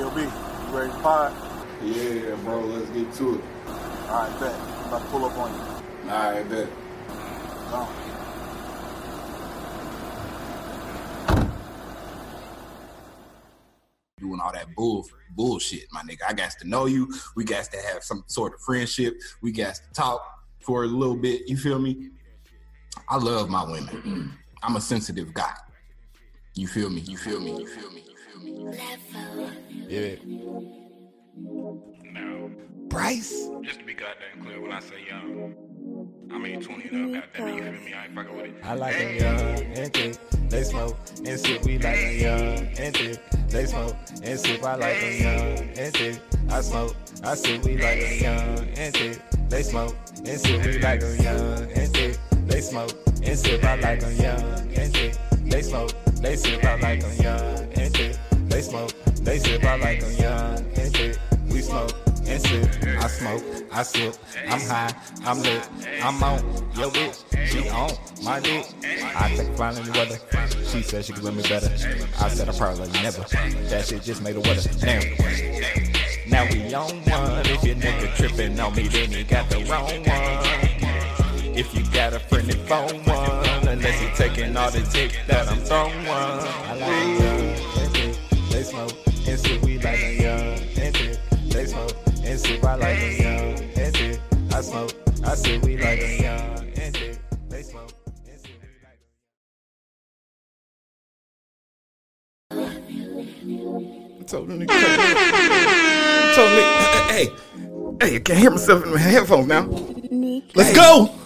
AOB, you ready to pod? Yeah, bro, let's get to it. All right, bet. I'm about to pull up on you. All right, bet. Go. doing all that bull bullshit, my nigga. I got to know you. We got to have some sort of friendship. We got to talk for a little bit. You feel me? I love my women. I'm a sensitive guy. You feel me? You feel me? You feel me? Me? Yeah. No. Bryce. Just to be goddamn clear, when I say young, I mean 20 and up, goddamn, you feel me? I ain't fucking with it. I like them young and thick. They smoke and sip. We like them young and thick. They smoke and sip. I like them young and thick. I smoke. I sip. We like them young and thick. They smoke and sip. We like them young and thick. They smoke and sip. I like them young and thick. They smoke. They sip. I like them young and thick. They smoke. They sip. I like them young and thick. We smoke and sip. I smoke. I sip. I'm high. I'm lit. I'm on. Yo, bitch. She on my dick. I take flying in the weather. She said she could love me better. I said I probably never. That shit just made the weather. Damn. Now we on one. If your nigga tripping on me, then he got the wrong one. If you got a friend, then phone one. Unless he taking all the dick that I'm throwing. I like thick. They smoke and sip. We like the young and thick. They smoke and sip. I like the young and thick. I smoke. I sip. We like the young and thick. They smoke and sip. We like the I told them. I told nigga, hey, hey, I can't hear myself in my headphones now. Let's go.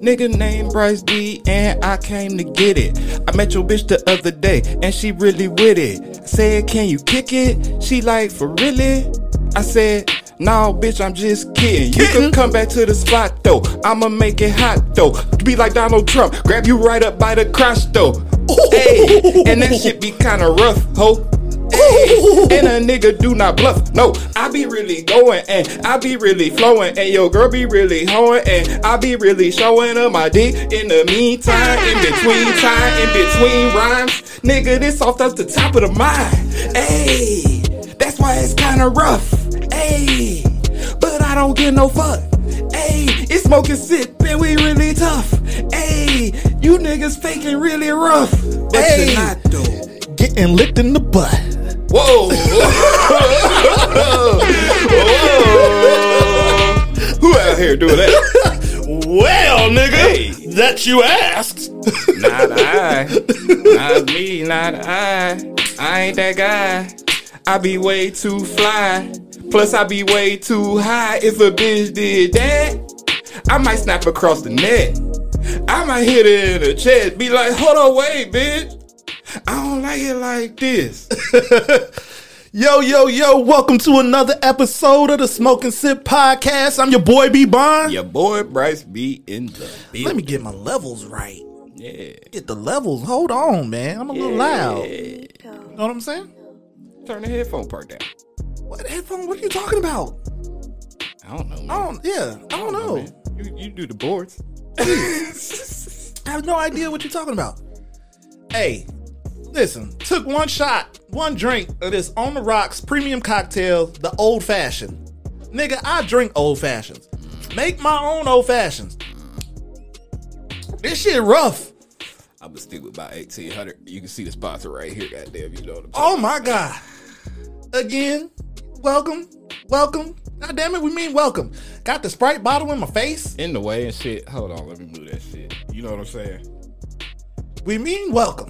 Nigga named Bryce D and I came to get it. I met your bitch the other day and she really with it. I said, can you kick it? She like, for really? I said, no, bitch, I'm just kidding. You can come back to the spot though. I'ma make it hot though. Be like Donald Trump, grab you right up by the crotch though. Hey, and that shit be kinda rough, ho. And a nigga do not bluff. No, I be really going and I be really flowing and your girl be really hoeing and I be really showing her my dick in the meantime, in between time, in between rhymes. Nigga, this off that's the top of the mind. Hey, that's why it's kinda rough. Hey, but I don't give no fuck. Hey, it's smoking sip and we really tough. Hey, you niggas faking really rough. But Hey. you're not though. Getting licked in the butt. Whoa! Whoa! Who out here doing that? Well, nigga, Hey. that you asked. Not I. Not me, not I. I ain't that guy. I be way too fly. Plus, I be way too high. If a bitch did that, I might snap across the net. I might hit her in the chest. Be like, hold on, wait, bitch. I don't like it like this. Yo, yo, yo, welcome to another episode of the Smoke and Sip Podcast. I'm your boy B Bond. Your boy Bryce B in the building. Let me get my levels right. Yeah. Get the levels. Hold on, man. I'm a little loud. You know what I'm saying? Turn the headphone part down. What headphone? What are you talking about? I don't know. Man. I don't, yeah, I don't know. man. You, you do the boards. I have no idea what you're talking about. Hey, listen, took one shot, one drink of this on the rocks premium cocktail, the old fashioned. Nigga, I drink old fashions. Make my own old fashions. This shit rough. I'm gonna stick with about 1800. You can see the sponsor right here. Goddamn, you know what I'm Oh my god. Again, welcome, welcome. God damn it, we mean welcome. Got the Sprite bottle in my face. In the way and shit. Hold on, let me move that shit. You know what I'm saying? We mean welcome.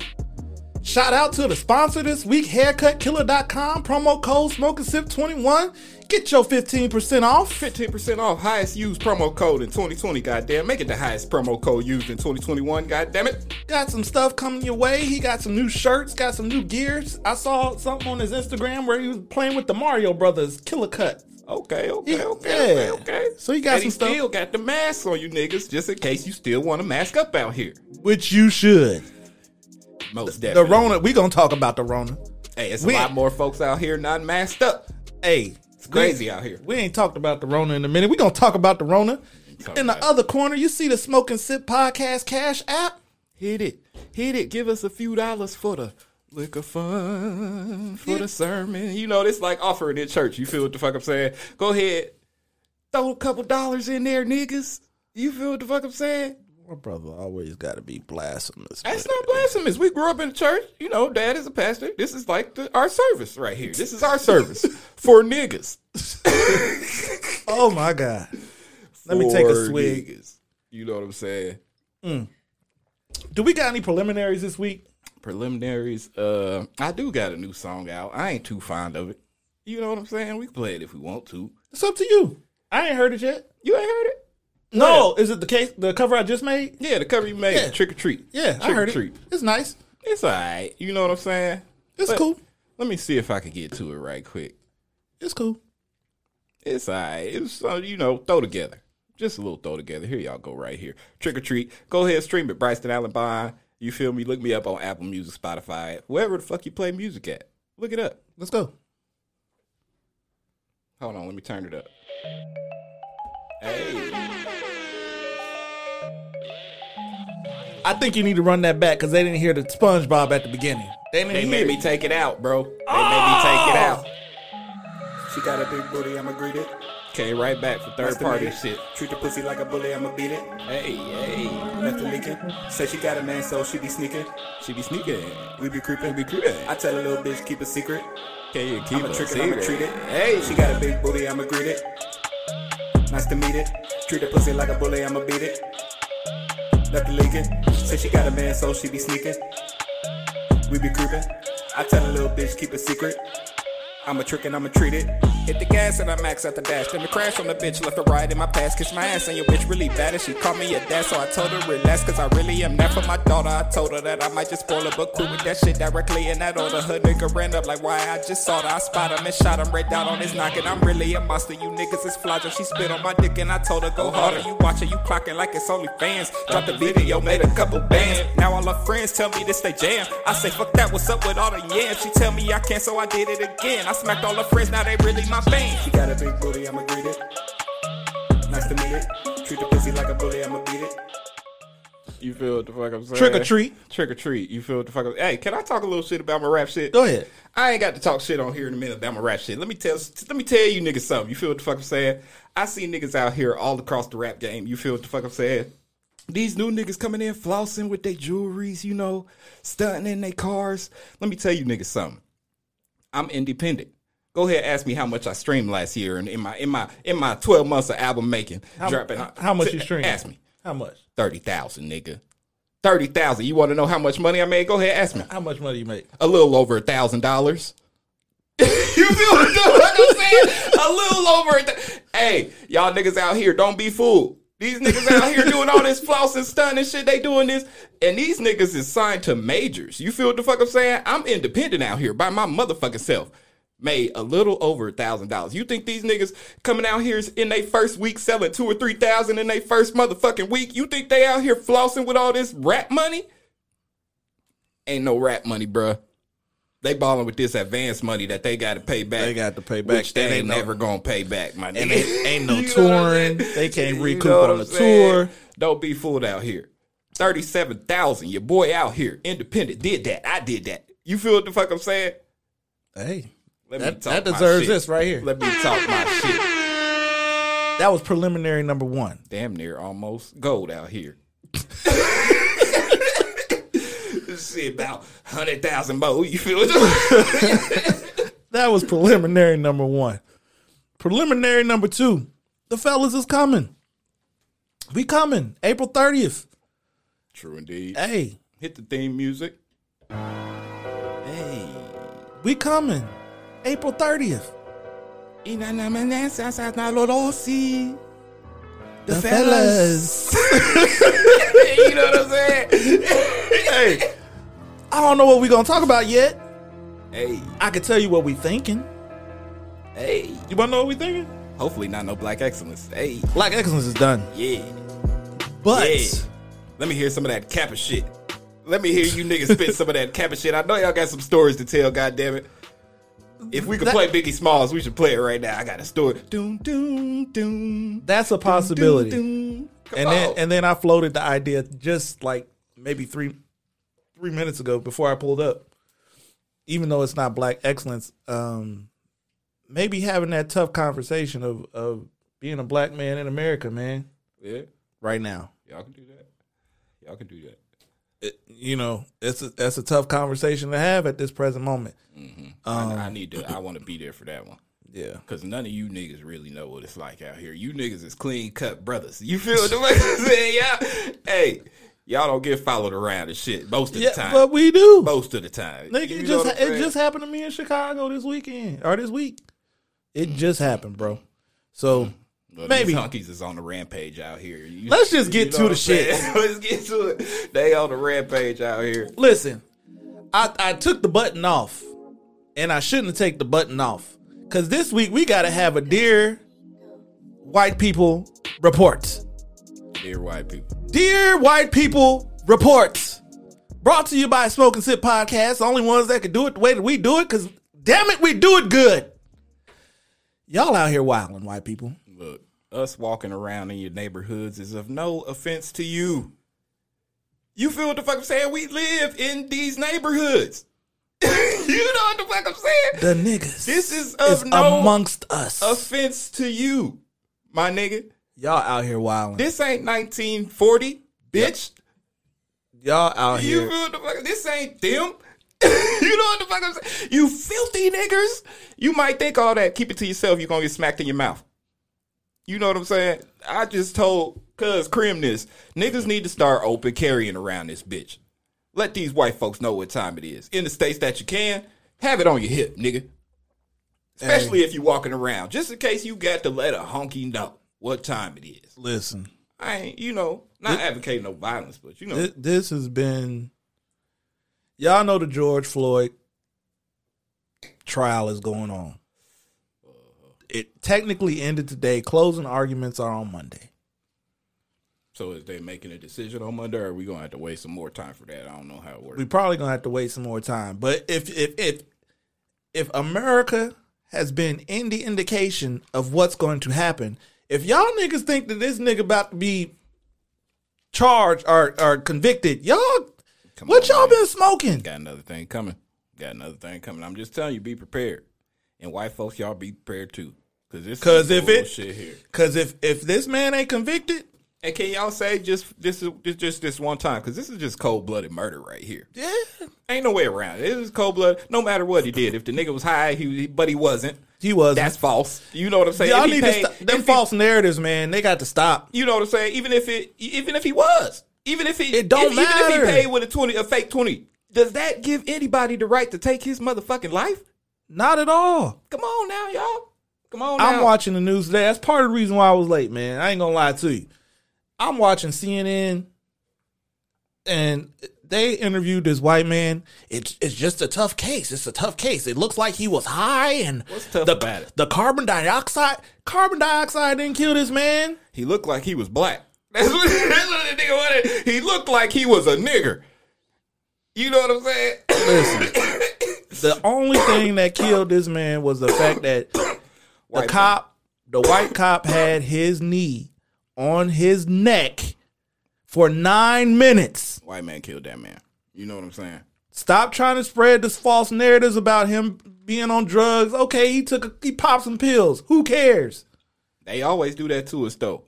Shout out to the sponsor this week, haircutkiller.com, promo code SmokeAndSip21. Get your 15% off. 15% off. Highest used promo code in 2020. Goddamn, make it the highest promo code used in 2021. Goddamn it. Got some stuff coming your way. He got some new shirts, got some new gears. I saw something on his Instagram where he was playing with the Mario Brothers Killer Cut. Okay, okay, Yeah. okay, okay, okay. So you got and some he stuff. still got the mask on you niggas, just in case you still want to mask up out here. Which you should. Most The. Rona, we gonna talk about the Rona. Hey, it's we- a lot more folks out here not masked up. Hey, It's crazy out here. We ain't talked about the Rona in a minute. We gonna talk about the Rona. Talk In the about it. other corner, you see the Smoke and Sip Podcast Cash app. Hit it. Hit it. Give us a few dollars for the Liquor fun for the sermon. You know, this like offering in church. You feel what the fuck I'm saying? Go ahead. Throw a couple dollars in there, niggas. You feel what the fuck I'm saying? My brother always got to be blasphemous. That's not blasphemous. We grew up in church. You know, dad is a pastor. This is like the, our service right here. This is our service for niggas. Oh my god. Let me take a For swig. niggas. You know what I'm saying? Do we got any preliminaries this week? Preliminaries. Uh, I do got a new song out. I ain't too fond of it. You know what I'm saying? We can play it if we want to. It's up to you. I ain't heard it yet. You ain't heard it? No, is it the case? The cover I just made? Yeah, the cover you made, Yeah. Trick or Treat. Yeah, I heard or it. Treat. It's nice. It's all right. You know what I'm saying? It's cool. Let me see if I can get to it right quick. It's cool. It's all right. It's, uh, you know, throw together. Just a little throw together. Here y'all go right here. Trick or Treat. Go ahead, stream it. Bryson Allen Bond. You feel me? Look me up on Apple Music, Spotify, wherever the fuck you play music at. Look it up. Let's go. Hold on, let me turn it up. Hey. I think you need to run that back because they didn't hear the SpongeBob at the beginning. They didn't They hear made it. me take it out, bro. They made me oh! take it out. She got a big booty, I'ma greet it. Came right back for third Nice to party meet it. shit. Treat the pussy like a bully, I'ma beat it. Hey, hey. Left her leaking. Say she got a man, so she be sneaking. She be sneaking. We be creeping. We be creeping. I tell a little bitch, keep a secret. Can you keep I'ma a trick it, I'ma secret? treat it. Hey, She got a big booty, I'ma greet it. Nice to meet it. Treat the pussy like a bully, I'ma beat it. Her leaking. Say she got a man, so she be sneaking. We be creeping. I tell a little bitch, keep a secret. I'ma trick and I'ma treat it. Hit the gas and I max out the dash. Then the crash on the bitch left a ride in my past. Kiss my ass and your bitch really bad. And she called me a dad, so I told her relax. Cause I really am not for my daughter. I told her that I might just spoil her, but cool with that shit directly in that order. Her nigga ran up like why I just saw her. I spot him and shot him right down on his knock. And I'm really a monster. You niggas is flogging. She spit on my dick and I told her go harder. You watching, you clocking like it's only fans. Dropped the video, made a couple bands. Now all her friends tell me this they jam. I say fuck that, what's up with all the yams? She tell me I can't, so I did it again. I smacked all her friends, now they really my fans. She got a big booty, I'ma greet it. Nice to meet it. Treat the pussy like a bully, I'ma beat it. you feel what the fuck I'm saying? Trick or treat. Trick or treat. You feel what the fuck I'm saying? Hey, can I talk a little shit about my rap shit? Go ahead. I ain't got to talk shit on here in a minute about my rap shit. Let me tell let me tell you niggas something. You feel what the fuck I'm saying? I see niggas out here all across the rap game. You feel what the fuck I'm saying? These new niggas coming in flossing with their jewelries, you know, stunting in their cars. Let me tell you niggas something. I'm independent. Go ahead, ask me how much I streamed last year and in my in my in my 12 months of album making. How, dropping. how much you stream? Ask me. How much? Thirty thousand, nigga. Thirty thousand. You want to know how much money I made? Go ahead, ask me. How much money you make? A little over a thousand dollars. you feel what I'm saying? A little over. Th- hey, y'all niggas out here, don't be fooled. These niggas out here doing all this floss and stun and shit. They doing this, and these niggas is signed to majors. You feel what the fuck I'm saying? I'm independent out here by my motherfucking self. Made a little over a thousand dollars. You think these niggas coming out here in their first week selling two or three thousand in their first motherfucking week? You think they out here flossing with all this rap money? Ain't no rap money, bruh. They balling with this advance money that they got to pay back. They got to pay back. which they ain't ain't no- never gonna pay back, my nigga. And ain't, ain't no You touring. They can't You recoup know on the tour. Don't be fooled out here. Thirty-seven thousand. Your boy out here, independent, did that. I did that. You feel what the fuck I'm saying? Hey, Let that, talk that deserves this right here. Let me talk my shit. That was preliminary number one. Damn near almost gold out here. shit about hundred thousand more. You feel what? That was preliminary number one. Preliminary number two. The fellas is coming. We coming. April 30th. True indeed. Hey, Hit the theme music. Hey. we coming. April 30th. The The fellas. you know what I'm saying? hey, I don't know what we're gonna talk about yet. Hey, I can tell you what we thinking. hey. You wanna know what we thinking? Hopefully not no black excellence. Hey, Black Excellence is done. yeah. But Yeah. Let me hear some of that Kappa shit. Let me hear you niggas spit some of that Kappa shit. I know y'all got some stories to tell, God damn goddammit. If we could That- play Biggie Smalls, we should play it right now. I got a story. Doom, doom, doom. that's a possibility. Doom, doom. Come and then and then I floated the idea just like maybe three three minutes ago before I pulled up. even though it's not black excellence, um, maybe having that tough conversation of of being a black man in America, man, Yeah, right now. y'all can do that. Y'all can do that. It- you know, it's a, that's a tough conversation to have at this present moment. I, I need to. I want to be there for that one. Yeah. Cause none of you niggas really know what it's like out here. You niggas is clean cut brothers. You feel the way I'm saying? Yeah. Hey, y'all don't get followed around and shit most of Yeah, the time. but we do. most of the time. Nigga, You it just it saying? just happened to me in Chicago this weekend or this week. It just happened, bro. So Well, maybe. hunkies is on the rampage out here. You- Let's just get to the shit. Let's get to it. They on the rampage out here. listen, I I took the button off, and I shouldn't have taken the button off because this week we got to have a dear white people report. Dear white people. Dear white people Reports, Brought to you by Smoke and Sip Podcast. The only ones that can do it the way that we do it, because damn it, we do it good. Y'all out here wilding, white people. Look, us walking around in your neighborhoods is of no offense to you. You feel what the fuck I'm saying? We live in these neighborhoods. you know what the fuck I'm saying? The niggas. This is is of no amongst us. offense to you, my nigga. Y'all out here wilding. This ain't 1940, bitch. Y'all out You here. feel the fuck? This ain't them. you know what the fuck I'm saying? You filthy niggers. You might think all that. Keep it to yourself. You're gonna get smacked in your mouth. You know what I'm saying? I just told Cuz Crim this. Niggas need to start open carrying around this bitch. Let these white folks know what time it is. In the states that you can, have it on your hip, nigga. Especially if you're walking around. Just in case you got to let a honky know what time it is. Listen, I ain't, you know, not advocating no violence, but you know. Thi- this has been y'all know the george floyd trial is going on uh-huh. it technically ended today closing arguments are on monday So is they making a decision on Monday, or are we gonna have to wait some more time for that? I don't know how it works. we probably gonna have to wait some more time but if if if if america has been any indication of what's going to happen if y'all niggas think that this nigga about to be charged or, or convicted y'all Come what on, y'all man. been smoking Got another thing coming. Got another thing coming. I'm just telling you, be prepared. And white folks, y'all be prepared too, because this. 'Cause is if it- shit here. Cause if if this man ain't convicted, And can y'all say just this is just this one time? Because this is just cold blooded murder right here. yeah, Ain't no way around it. It is cold blood. No matter what he did, if the nigga was high, he, but he wasn't. he was. That's false. You know what I'm saying? y'all need paid- to stop them if he- false narratives, man. They got to stop. You know what I'm saying? Even if it, even if he was, even if he, It don't if- Even if he paid with a twenty, a fake twenty, does that give anybody the right to take his motherfucking life? Not at all. Come on now, y'all. Come on now. I'm watching the news today. That's part of the reason why I was late, man. I ain't gonna lie to you. I'm watching CNN, and they interviewed this white man. It's it's just a tough case. It's a tough case. It looks like he was high, and the? The carbon dioxide. Carbon dioxide didn't kill this man. He looked like he was black. That's what, that's what the nigga wanted. He looked like he was a nigger. You know what I'm saying? Listen, the only thing that killed this man was the fact that the White cop, the white cop, had his knee on his neck for nine minutes. White man killed that man. You know what I'm saying? Stop trying to spread this false narratives about him being on drugs. Okay, he took a, he popped some pills. Who cares? They always do that to us though.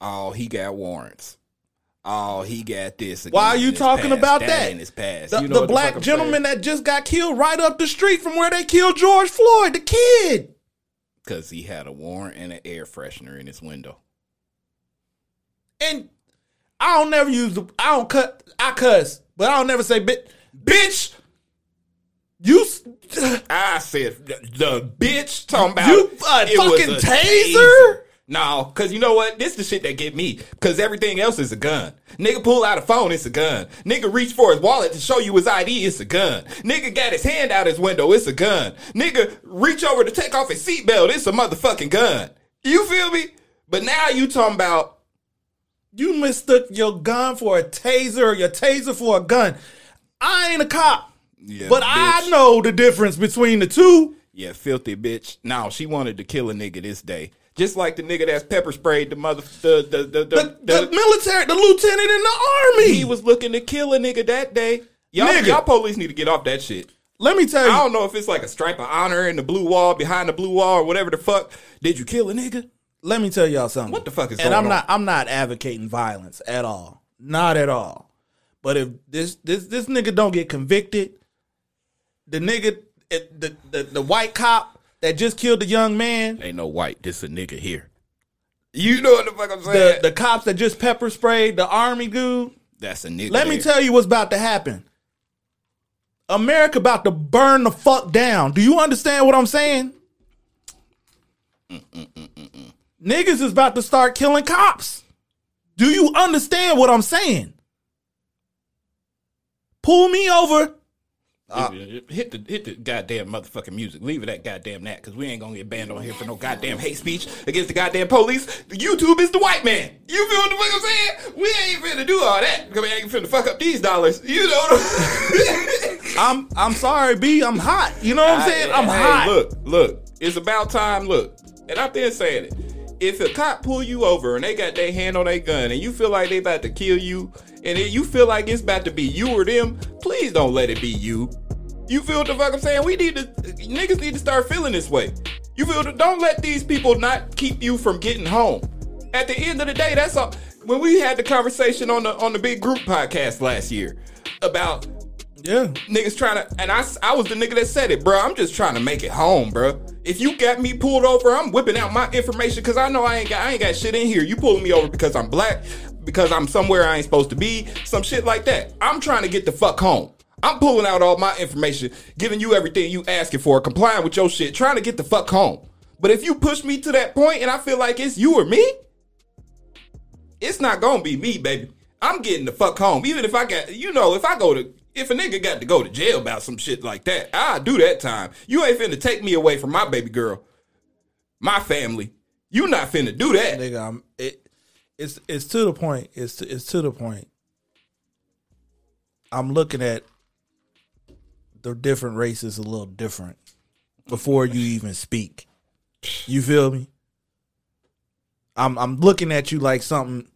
Oh, he got warrants. Oh, he got this. Why are you talking past, about that? in his past. The, You know the black I'm gentleman that just got killed right up the street from where they killed George Floyd, the kid. because he had a warrant and an air freshener in his window. And I don't never use the I don't cut I cuss, but I don't never say bitch. Bitch, you I said the, bitch talking about You, uh, it was fucking a taser? No, cause you know what? This the shit that get me. Cause everything else is a gun. Nigga pull out a phone, it's a gun. Nigga reach for his wallet to show you his ID, it's a gun. Nigga got his hand out his window, it's a gun. Nigga reach over to take off his seatbelt, it's a motherfucking gun. You feel me? But now you talking about you mistook your gun for a taser or your taser for a gun. I ain't a cop, yeah, but bitch. I know the difference between the two. Yeah, filthy bitch. No, she wanted to kill a nigga this day. Just like the nigga that's pepper sprayed the mother the the the, the, The, the- the military, the lieutenant in the army. he was looking to kill a nigga that day. Y'all, Nigga. y'all police need to get off that shit. Let me tell you. I don't know if it's like a stripe of honor in the blue wall behind the blue wall or whatever the fuck. Did you kill a nigga? Let me tell y'all something. What the fuck is and going I'm on? not I'm not advocating violence at all. Not at all. But if this this this nigga don't get convicted, the nigga it- the the, the white cop that just killed the young man, Ain't no white. This a nigga here. You know what the fuck I'm saying? the cops that just pepper sprayed the army dude. That's a nigga. Let me tell you what's about to happen. America about to burn the fuck down. Do you understand what I'm saying? Niggas is about to start killing cops. Do you understand what I'm saying? Pull me over. hit the hit the goddamn motherfucking music. Leave it at goddamn that, because we ain't gonna get banned on here for no goddamn hate speech against the goddamn police. The YouTube is the white man. You feel what the fuck I'm saying? We ain't finna do all that. Cause we ain't finna fuck up these dollars. You know what I'm I'm I'm sorry, B. I'm hot. You know what I'm saying? I'm Hey, hot. Look, look. It's about time. Look, and I've been saying it. If a cop pull you over and they got their hand on their gun and you feel like they about to kill you, and then you feel like it's about to be you or them, please don't let it be you. You feel what the fuck I'm saying? We need to niggas need to start feeling this way. You feel the, don't let these people not keep you from getting home. At the end of the day, that's all. When we had the conversation on the on the big group podcast last year about Yeah. niggas trying to, and I, I was the nigga that said it, bro. I'm just trying to make it home, bro. If you got me pulled over, I'm whipping out my information because I know I ain't got, I ain't got shit in here. You pulling me over because I'm black, because I'm somewhere I ain't supposed to be, some shit like that. I'm trying to get the fuck home. I'm pulling out all my information, giving you everything you asking for, complying with your shit, trying to get the fuck home. But if you push me to that point and I feel like it's you or me, it's not gonna be me, baby. I'm getting the fuck home. Even if I got, you know, if I go to, if a nigga got to go to jail about some shit like that, I do that time. You ain't finna take me away from my baby girl, my family. You not finna do that. Nigga, I'm it it's it's to the point. It's to, it's to the point. I'm looking at the different races a little different before you even speak. You feel me? I'm I'm looking at you like something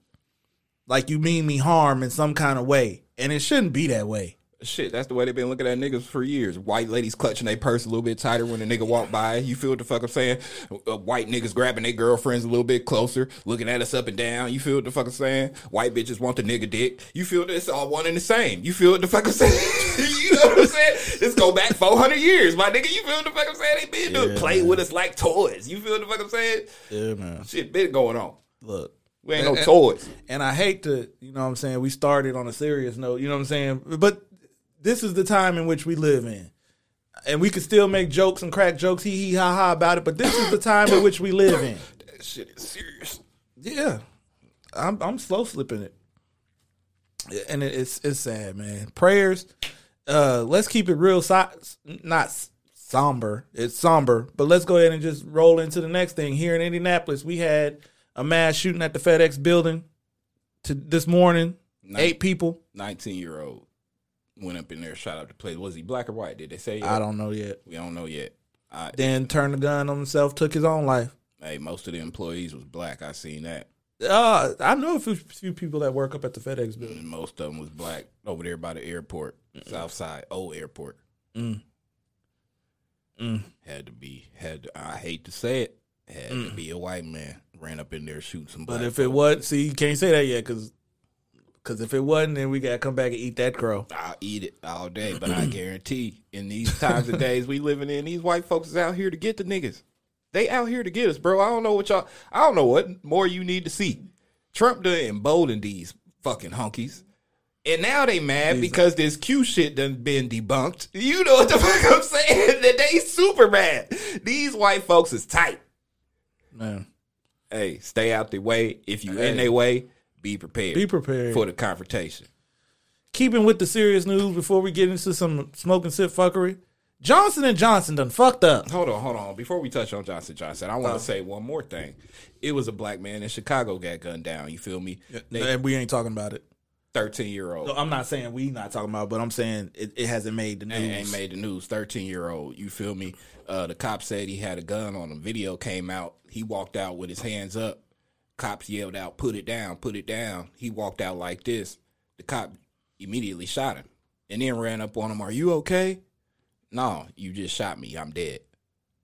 like you mean me harm in some kind of way. And it shouldn't be that way. Shit, that's the way they've been looking at niggas for years. White ladies clutching their purse a little bit tighter when a nigga walk by. You feel what the fuck I'm saying? Uh, white niggas grabbing their girlfriends a little bit closer, looking at us up and down. You feel what the fuck I'm saying? White bitches want the nigga dick. You feel it's all one and the same. You feel what the fuck I'm saying? you know what I'm saying? This go back 400 years, my nigga. You feel what the fuck I'm saying? They been doing Yeah, play with us like toys. You feel what the fuck I'm saying? Yeah, man. Shit been going on. Look. We ain't no And- toys. And I hate to, you know what I'm saying, we started on a serious note, you know what I'm saying? But this is the time in which we live in. And we could still make jokes and crack jokes, hee hee ha ha about it, but this is the time in which we live in. That shit is serious. Yeah. I'm I'm slow slipping it. And it- it's it's sad, man. Prayers. Uh let's keep it real so- not somber. It's somber, but let's go ahead and just roll into the next thing. Here in Indianapolis, we had a mass shooting at the FedEx building to this morning. Eight people. 19 year old went up in there, shot up the place. Was he black or white? Did they say? yet? I don't know yet. We don't know yet. I, Then turned the gun on himself, took his own life. hey, most of the employees was black. I seen that. Uh, I know a few, few people that work up at the FedEx building. And most of them was black over there by the airport, South Side, old airport. Mm. Mm. Had to be. Had to, I hate to say it. Had to be a white man ran up in there shooting some. But if it was, see, you can't say that yet because because if it wasn't, then we gotta come back and eat that crow. I'll eat it all day, but I guarantee in these times and days we living in, these white folks is out here to get the niggas. They out here to get us, bro. I don't know what y'all. I don't know what more you need to see. Trump done emboldened these fucking hunkies, and now they mad because this Q shit done been debunked. You know what the fuck I'm saying? That they super mad. These white folks is tight. Man, Hey, stay out their way. If you Hey. in their way, be prepared. Be prepared. for the confrontation. keeping with the serious news before we get into some smoking sip fuckery. Johnson and Johnson done fucked up. Hold on, hold on. Before we touch on Johnson Johnson, I Uh. want to say one more thing. It was a black man in Chicago got gunned down. You feel me? They, And we ain't talking about it. Thirteen year old No, I'm not saying we not talking about, it, but I'm saying it, it hasn't made the news. ain't, ain't made the news. Thirteen year old. You feel me? Uh, the cop said he had a gun on him. Video came out. He walked out with his hands up. Cops yelled out, "Put it down! Put it down!" He walked out like this. The cop immediately shot him and then ran up on him. Are you okay? No, you just shot me. I'm dead.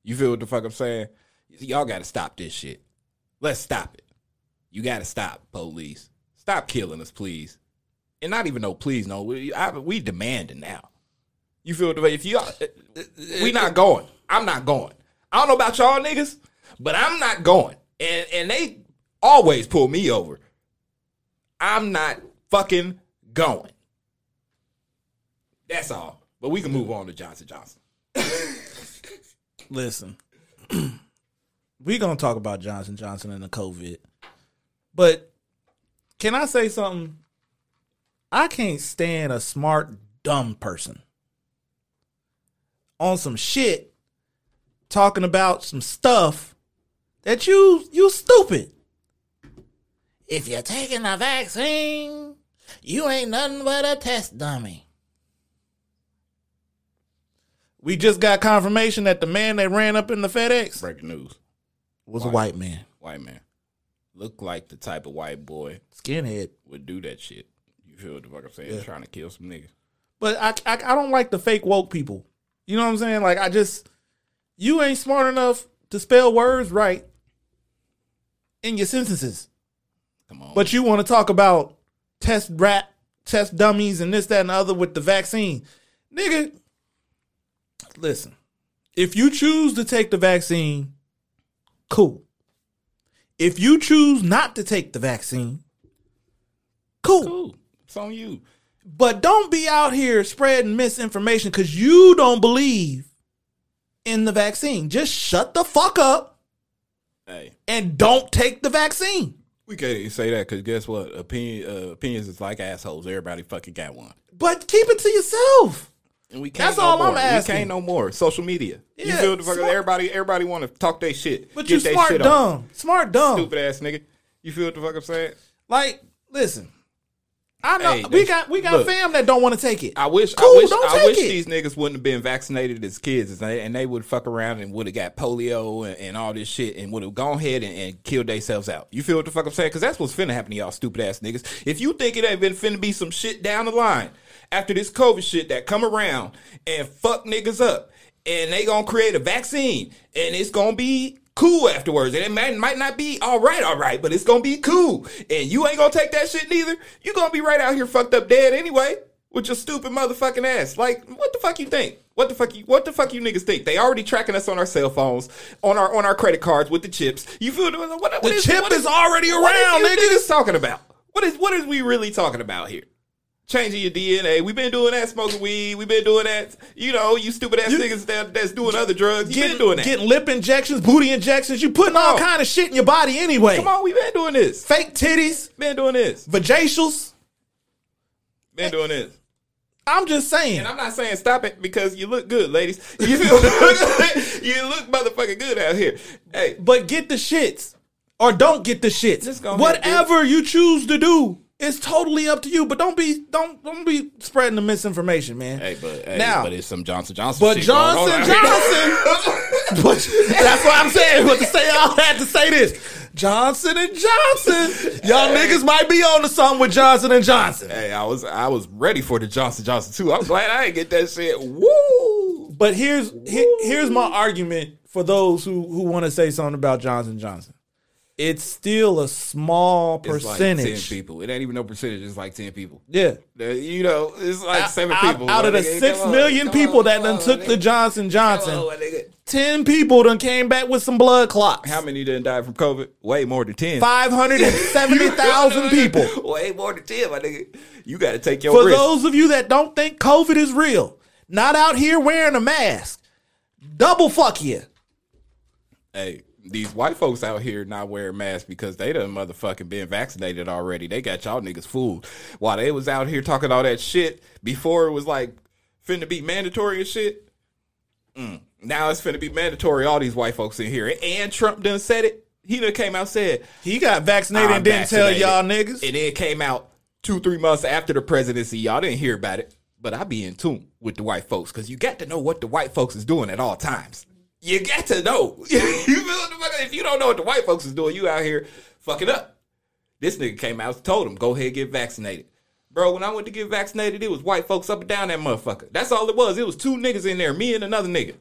You feel what the fuck I'm saying? Y'all got to stop this shit. Let's stop it. You got to stop, police. Stop killing us, please. And not even no please, no. We, I, we demanding now. You feel the way? If you, we not going. I'm not going. I don't know about y'all niggas, but I'm not going. And and they always pull me over. I'm not fucking going. That's all. But we can move on to Johnson Johnson. Listen, we gonna talk about Johnson Johnson and the COVID, but can I say something? I can't stand a smart dumb person on some shit talking about some stuff that you you stupid. If you're taking a vaccine, you ain't nothing but a test dummy. We just got confirmation that the man that ran up in the FedEx Breaking news. was a white man, White man. Look like the type of white boy skinhead. would do that shit. You feel what the fuck I'm saying? Yeah. Trying to kill some niggas. But I, I I don't like the fake woke people. You know what I'm saying? Like I just you ain't smart enough to spell words right in your sentences. Come on. But you want to talk about test rat, test dummies, and this, that, and the other with the vaccine. Nigga, listen. If you choose to take the vaccine, cool. If you choose not to take the vaccine, cool. cool. It's on you. But don't be out here spreading misinformation because you don't believe in the vaccine. Just shut the fuck up Hey. and don't take the vaccine. We can't even say that because guess what? Opinion, uh, opinions is like assholes. Everybody fucking got one. But keep it to yourself. And we can't That's no all more. I'm asking. We can't no more. Social media. you Yeah, feel the fuck? smart- Everybody, everybody want to talk their shit. But Get you they smart shit on. dumb. Smart dumb. Stupid ass nigga. You feel what the fuck I'm saying? Like, listen. I know Hey, we got we got look. fam that don't want to take it. I wish, Cool, I wish, I wish it. these niggas wouldn't have been vaccinated as kids, and they, and they would fuck around and would have got polio and, and all this shit, and would have gone ahead and, and killed themselves out. You feel what the fuck I'm saying? Because that's what's finna happen to y'all stupid ass niggas. If you think it ain't been finna be some shit down the line after this COVID shit that come around and fuck niggas up, and they gonna create a vaccine, and it's gonna be cool afterwards. And it might, might not be all right, all right, but it's gonna be cool. And you ain't gonna take that shit neither. You gonna be right out here fucked up dead anyway with your stupid motherfucking ass. Like, what the fuck you think? What the fuck you what the fuck you niggas think? They already tracking us on our cell phones, on our on our credit cards with the chips. You feel what, what The chip what is already what around, is you niggas. niggas talking about? What is what is we really talking about here? Changing your DNA. We've been doing that, smoking weed. We've been doing that. You know, you stupid ass You- niggas that, that's doing other drugs. You Getting, been doing that. getting lip injections, booty injections. You putting all kind of shit in your body anyway. Come on, we've been doing this. Fake titties, Been doing this. vajacials. Been doing this. I'm just saying. And I'm not saying stop it because you look good, ladies. You you look motherfucking good out here. Hey, but get the shits or don't get the shits. Go ahead, Whatever you choose to do, it's totally up to you. But don't be don't don't be spreading the misinformation, man. hey, but hey, Now- but it's some Johnson Johnson. But shit going on Johnson. Johnson. but that's what I'm saying. But to say I had to say this. Johnson and Johnson. Y'all niggas might be on to something with Johnson and Johnson. Hey, I was I was ready for the Johnson Johnson too. I'm glad I didn't get that shit. Woo! But here's he- here's my argument for those who who want to say something about Johnson Johnson. It's still a small It's like percentage. ten people. It ain't even no percentage. It's like ten people. yeah. Uh, You know, it's like Out- seven out, people. out of the nigga, six on, people on, that done on, took nigga. the Johnson Johnson, on, ten people done came back with some blood clots. How many didn't die from COVID? Way more than ten. Five hundred and seventy thousand people. Way more than ten, my nigga. You got to take your For risk. those of you that don't think COVID is real, not out here wearing a mask, double fuck you. hey, these white folks out here not wearing masks because they done motherfucking been vaccinated already. They got y'all niggas fooled. While they was out here talking all that shit before it was like finna be mandatory and shit. Mm. Now it's finna be mandatory. All these white folks in here. And Trump done said it. He done came out said, He got vaccinated and didn't vaccinated. tell y'all niggas. And then came out two, three months after the presidency. Y'all didn't hear about it. But I be in tune with the white folks because you got to know what the white folks is doing at all times. You got to know. you feel what? If you don't know what the white folks is doing, you out here fucking up. This nigga came out told him, go ahead get vaccinated. Bro, when I went to get vaccinated, it was white folks up and down that motherfucker. That's all it was. It was two niggas in there, me and another nigga.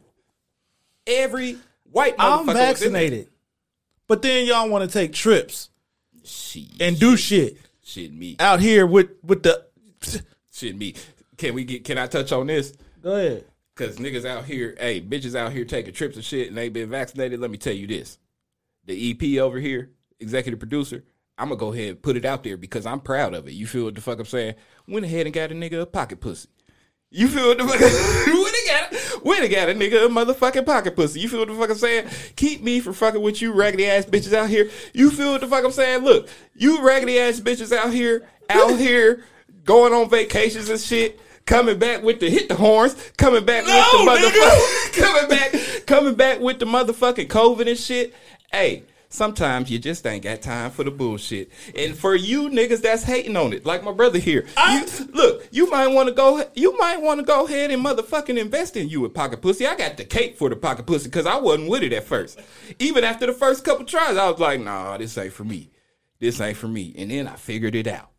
Every white motherfucker I'm was in there. vaccinated. But then y'all want to take trips Shit, and do shit shit me. out here with with the. Shit me. Can we get can I touch on this? Go ahead. Cause niggas out here, hey, bitches out here taking trips and shit and they been vaccinated. Let me tell you this. The EP over here, executive producer, I'm gonna go ahead and put it out there because I'm proud of it. You feel what the fuck I'm saying? Went ahead and got a nigga a pocket pussy. You feel what the fuck? went and got and got a nigga a motherfucking pocket pussy. You feel what the fuck I'm saying? Keep me from fucking with you raggedy ass bitches out here. You feel what the fuck I'm saying? Look, you raggedy ass bitches out here, out here going on vacations and shit. Coming back with the hit the horns, coming back with the motherfucking, coming back, coming back with the motherfucking COVID and shit. Hey, sometimes you just ain't got time for the bullshit. And for you niggas that's hating on it, like my brother here, you, look, you might want to go, you might want to go ahead and motherfucking invest in you with pocket pussy. I got the cake for the pocket pussy because I wasn't with it at first. Even after the first couple tries, I was like, nah, this ain't for me. This ain't for me. And then I figured it out.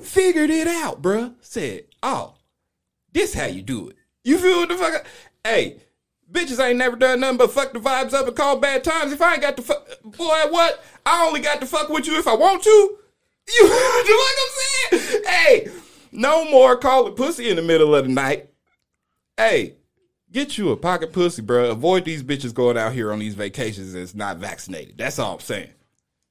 Figured it out, bruh. Said, oh, this how you do it. You feel what the fuck? I- hey, bitches ain't never done nothing but fuck the vibes up and call bad times. If I ain't got the fuck, boy, what? I only got to fuck with you if I want to. You know what I'm saying? Hey, no more calling pussy in the middle of the night. Hey, get you a pocket pussy, bro. Avoid these bitches going out here on these vacations that's not vaccinated. That's all I'm saying.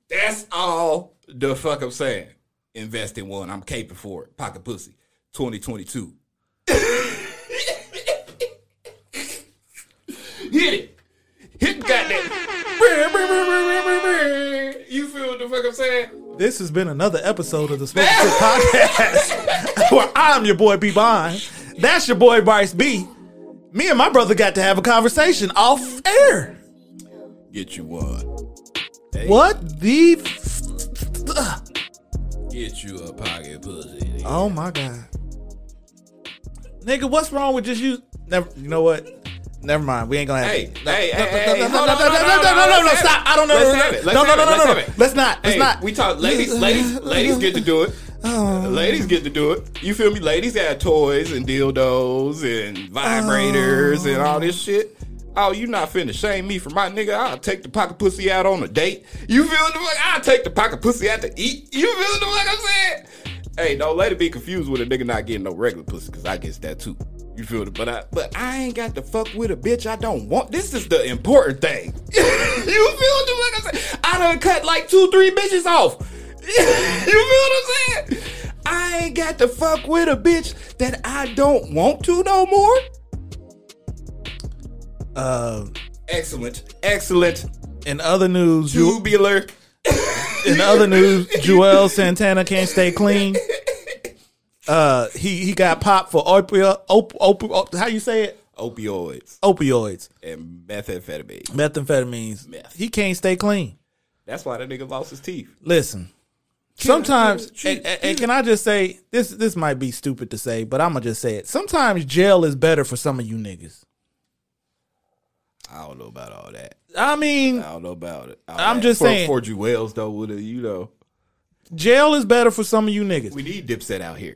That's all the fuck I'm saying. Invest in one. I'm caping for it. Pocket pussy. 2022. Hit it. Hit the goddamn. You feel what the fuck I'm saying? This has been another episode of the Smoke Tip Podcast, where I'm your boy B Bond. That's your boy Bryce B. Me and my brother got to have a conversation off air. Get you one. What the? F- Get you a pocket pussy. oh my god, nigga, what's wrong with just you? Never. You know what? Never mind. We ain't gonna have Hey, it. hey, hey, no, hey, no, hey, no, no, no, no, no, no, no, stop. I don't know. Let's no, have it. Let's no, no, no, no, Let's no. it. Let's not. Let's not. We talk ladies, ladies, ladies, get to do it. Oh. Ladies get to do it. You feel me? Ladies got toys and dildos and vibrators and all this shit. Oh, you not finna shame me for my nigga? I'll take the pocket pussy out on a date. You feel the fuck? I'll take the pocket pussy out to eat. You feel the fuck I'm saying? Hey, don't let it be confused with a nigga not getting no regular pussy, cause I guess that too. You feel it? But I but I ain't got to fuck with a bitch I don't want. This is the important thing. you feel the fuck I'm saying? I done cut like two, three bitches off. you feel what I'm saying? I ain't got to fuck with a bitch that I don't want to no more. Uh, Excellent, excellent, in other news, you, tubular. In other news, Juelz Santana can't stay clean. Uh, he he got popped for opioid. Op, op, op, how you say it? Opioids Opioids, and methamphetamine. methamphetamines. Meth. He can't stay clean. That's why that nigga lost his teeth. Listen, sometimes, and, and- and can I just say this? This might be stupid to say, but I'm gonna just say it. Sometimes jail is better for some of you niggas. I don't know about all that. I mean, I don't know about it. All I'm that. just for, saying. For Juelz though, would you know? jail is better for some of you niggas. We need Dipset out here.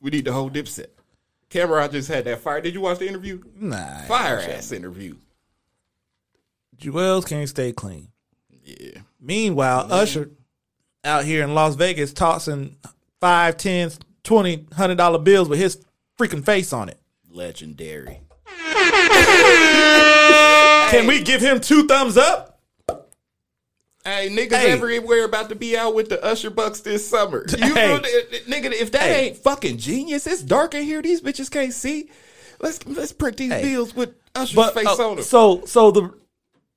We need the whole Dipset. Cam'ron just had that fire. Did you watch the interview? Nah, Fire ass interview. Juelz can't stay clean. Yeah. Meanwhile, Usher out here in Las Vegas tossing five, ten, twenty, hundred dollar bills with his freaking face on it. Legendary. Can we give him two thumbs up? Hey, niggas Hey. everywhere about to be out with the Usher Bucks this summer. You Hey. know, nigga, if that Hey. ain't fucking genius, it's dark in here. These bitches can't see. Let's let's print these bills with Usher's But face uh, on them. so so the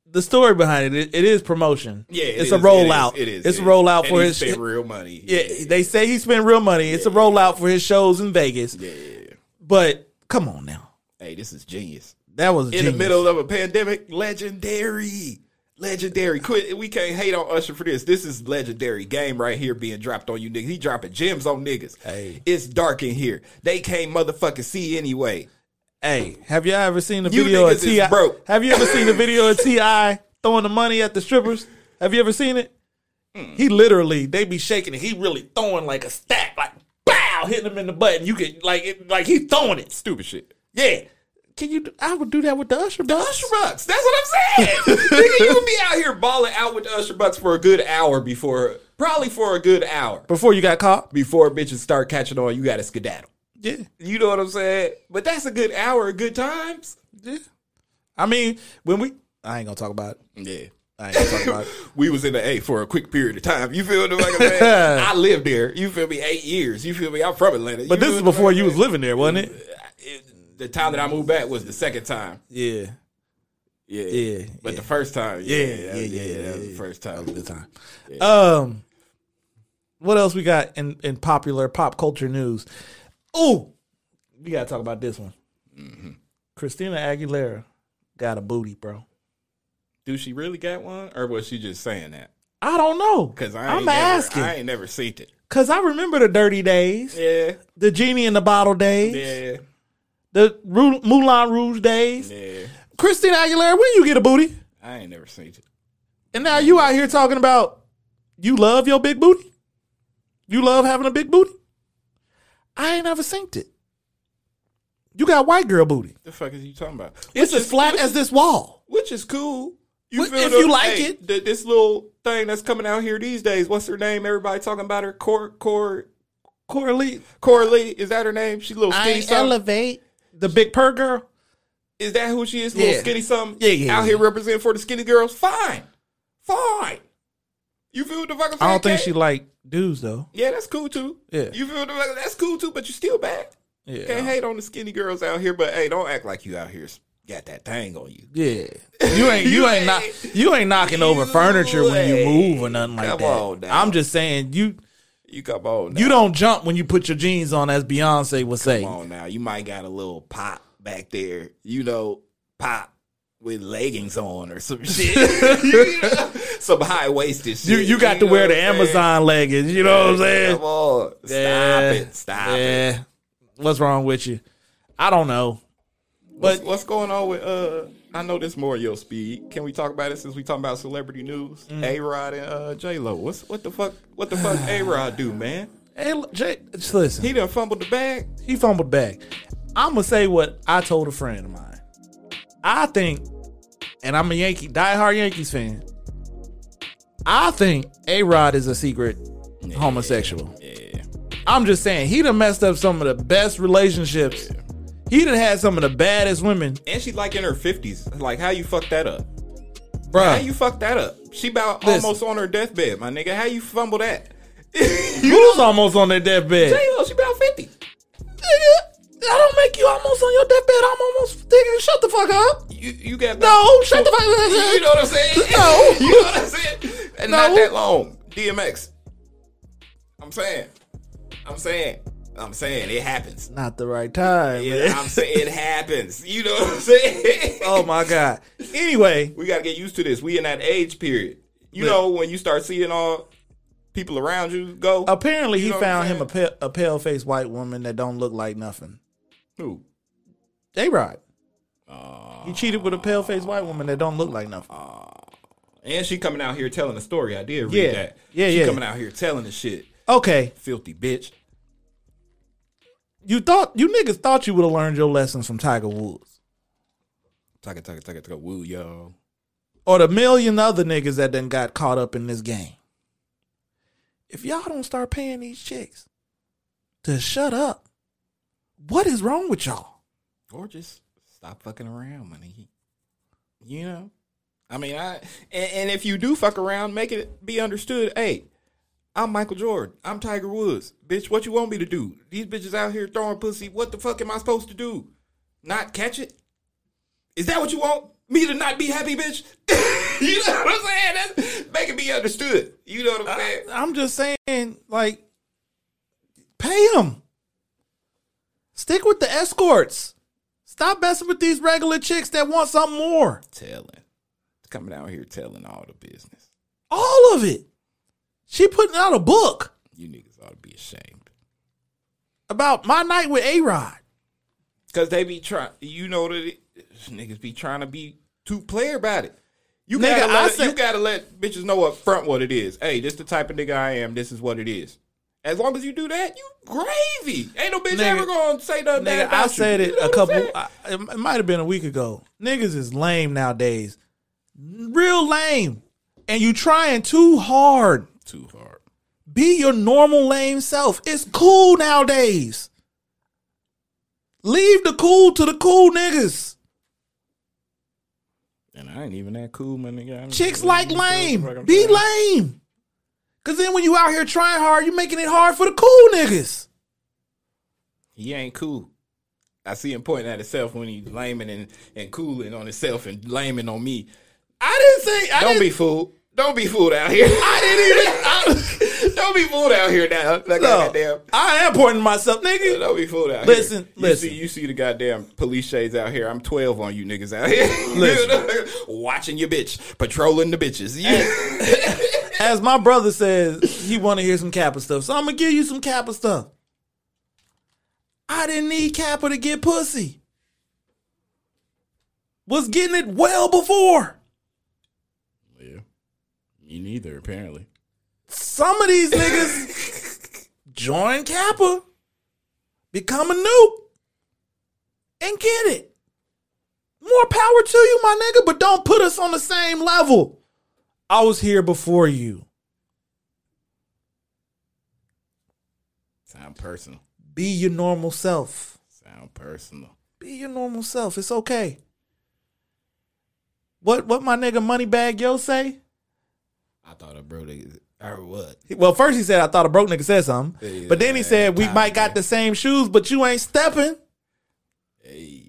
the story behind it, it, it is promotion. yeah, it it's is, a rollout. It is. It's it a rollout And for his. spent real money. Yeah, they say he spent real money. It's a rollout for his shows in Vegas. Yeah, yeah. But come on now, Hey, this is genius. That was In genius. the middle of a pandemic, legendary. Legendary. Quit. We can't hate on Usher for this. This is legendary game right here being dropped on you niggas. He dropping gems on niggas. Hey. It's dark in here. They can't motherfucking see anyway. Hey, have y'all ever seen the You video of T.I.? Have you ever seen the video of T.I. throwing the money at the strippers? Have you ever seen it? Hmm. He literally, they be shaking it. He really throwing like a stack, like bow. hitting him in the butt, and you can like it, like he's throwing it. Stupid shit. Yeah. Can you? I would do that with the Usher Bucks. Usher Bucks. That's what I'm saying. Nigga, you be out here balling out with the Usher Bucks for a good hour before, probably for a good hour Before you got caught. before bitches start catching on. You got to skedaddle. Yeah. You know what I'm saying? But that's a good hour of good times. Yeah. I mean, when we, I ain't gonna talk about it. Yeah. I ain't gonna talk about it. we was in the A for a quick period of time. You feel me? Saying? I lived there. You feel me? Eight years. You feel me? I'm from Atlanta. But You this is before you was living there, wasn't it? The time that I moved back was the second time. Yeah. Yeah. Yeah, But yeah. the first time, yeah, Yeah, yeah, yeah, yeah, that was the first time. the time. Um, what else we got in in popular pop culture news? Oh, we gotta talk about this one. Mm-hmm. Christina Aguilera got a booty, bro. Do she really got one, or was she just saying that? I don't know. Because I I'm never, asking I ain't never seen it. because I remember the dirty days, Yeah, the genie in the bottle days, yeah, the Ru- Moulin Rouge days. yeah. Christina Aguilera, when you get a booty, I ain't never seen it. and now you out here talking about you love your big booty, you love having a big booty. I ain't never seen it. You got white girl booty. The fuck is you talking about? It's Which as is- flat as this wall. which is cool. You feel if the- you like hey, it. the- this little thing that's coming out here these days. What's her name? Everybody talking about her. Cor Cor Coralie, Coralie. Is that her name? She little skinny. something? elevate the big purr girl. Is that who she is? Little Yeah. skinny something? Yeah, yeah, Out yeah. here representing for the skinny girls? Fine. Fine. You feel what the fuck I'm saying? I don't think she like dudes though. Yeah, that's cool too. Yeah. You feel what the fuck? That's cool too, but you still bad. Yeah, Can't hate on the skinny girls out here, but hey, don't act like you out here got that thing on you. yeah. You ain't you, ain't not you ain't knocking over furniture when you move or nothing like Come that. I'm just saying you You come on now. you don't jump when you put your jeans on, as Beyonce would say. Come on now. You might got a little pop back there. You know, pop with leggings on or some shit. You know, some high waisted shit. You you got to wear the? Amazon leggings. You know what I'm saying? Come on. Stop Yeah. it. Stop it. yeah. What's wrong with you? I don't know. What's, what's going on with uh I know this more your speed. Can we talk about it since we talking about celebrity news? Mm. A Rod and uh J Lo. What's what the fuck what the fuck A Rod do, man? Hey, Jay, just listen. He done fumbled the bag. he fumbled back. I'm gonna say what I told a friend of mine. I think, and I'm a Yankee, diehard Yankees fan. I think A Rod is a secret homosexual. Yeah. I'm just saying he done messed up some of the best relationships. He done had some of the baddest women, And she like in her fifties. Like how you fuck that up? How bruh. you fuck that up? She about Listen. almost on her deathbed, my nigga. How you fumble that? Who's almost on their deathbed? J Lo, she about fifty. Nigga, I don't make you almost on your deathbed. I'm almost nigga. Shut the fuck up. You you got No, shut the fuck up. You know what I'm saying? No. you know what I'm saying? And not that long. DMX. I'm saying. I'm saying. I'm saying it happens. Not the right time. Yeah. I'm saying it happens. You know what I'm saying? Oh my god. Anyway, we gotta get used to this. We in that age period. You Look. know when you start seeing all people around you go. apparently You he know I'm found him a, pa- a pale faced white woman that don't look like nothing. Who? A Rod. he cheated with a pale faced white woman that don't look like nothing. And she coming out here telling the story. I did read Yeah. that. Yeah, she yeah. coming out here telling the shit. Okay, Filthy bitch. You thought you niggas thought you would have learned your lessons from Tiger Woods Taka taka taka taka woo yo. or the million other niggas that done got caught up in this game. If y'all don't start paying these chicks to shut up, what is wrong with y'all? Or just stop fucking around, money. You know? I mean, I and, and if you do fuck around, make it be understood. Hey, I'm Michael Jordan. I'm Tiger Woods. Bitch, what you want me to do? These bitches out here throwing pussy. What the fuck am I supposed to do? Not catch it? Is that what you want? Me to not be happy, bitch? you know what I'm saying? That's, make it be understood. You know what I'm saying? I'm just saying, like, pay them. Stick with the escorts. Stop messing with these regular chicks that want something more. telling. Coming out here telling all the business. All of it. She putting out a book You niggas ought to be ashamed. about my night with A Rod. Cause they be trying, you know that it, niggas be trying to be too player about it. You Nigga, gotta let said- you gotta let bitches know up front what it is. Hey, this the type of nigga I am. This is what it is. As long as you do that, you gravy. Ain't no bitch Nigga- ever gonna say nothing Nigga, I you. said it You know a couple. I, it might have been a week ago. Niggas is lame nowadays, real lame, and you trying too hard. Too hard. Be your normal lame self. It's cool nowadays. Leave the cool to the cool niggas. And I ain't even that cool, my nigga. I'm- Chicks like lame. I'm Be saying? lame. Cause then when you out here trying hard, you making it hard for the cool niggas. He ain't cool. I see him pointing at himself when he's laming and, and cooling on himself and laming on me. I didn't say. I Don't didn't, be fooled. Don't be fooled out here. I didn't even. I, Don't be fooled out here now. Like no, goddamn. I am pointing myself, nigga. Don't be fooled out Listen, here. Listen, listen. You see the goddamn police shades out here. I'm 12 on you niggas out here. Listen. Watching your bitch. Patrolling the bitches. Yeah. As my brother says, he want to hear some Kappa stuff, so I'm gonna give you some Kappa stuff. I didn't need Kappa to get pussy. Was getting it well before. yeah. You neither, apparently. Some of these niggas join Kappa, become a noob, and get it. More power to you, my nigga, but don't put us on the same level. I was here before you. Sound personal. Be your normal self. Sound personal. Be your normal self. It's okay. What what my nigga Moneybagg Yo say? I thought a bro or what? Well, first he said I thought a broke nigga said something, Yeah, but then he said we might got the same shoes, but you ain't stepping. Hey.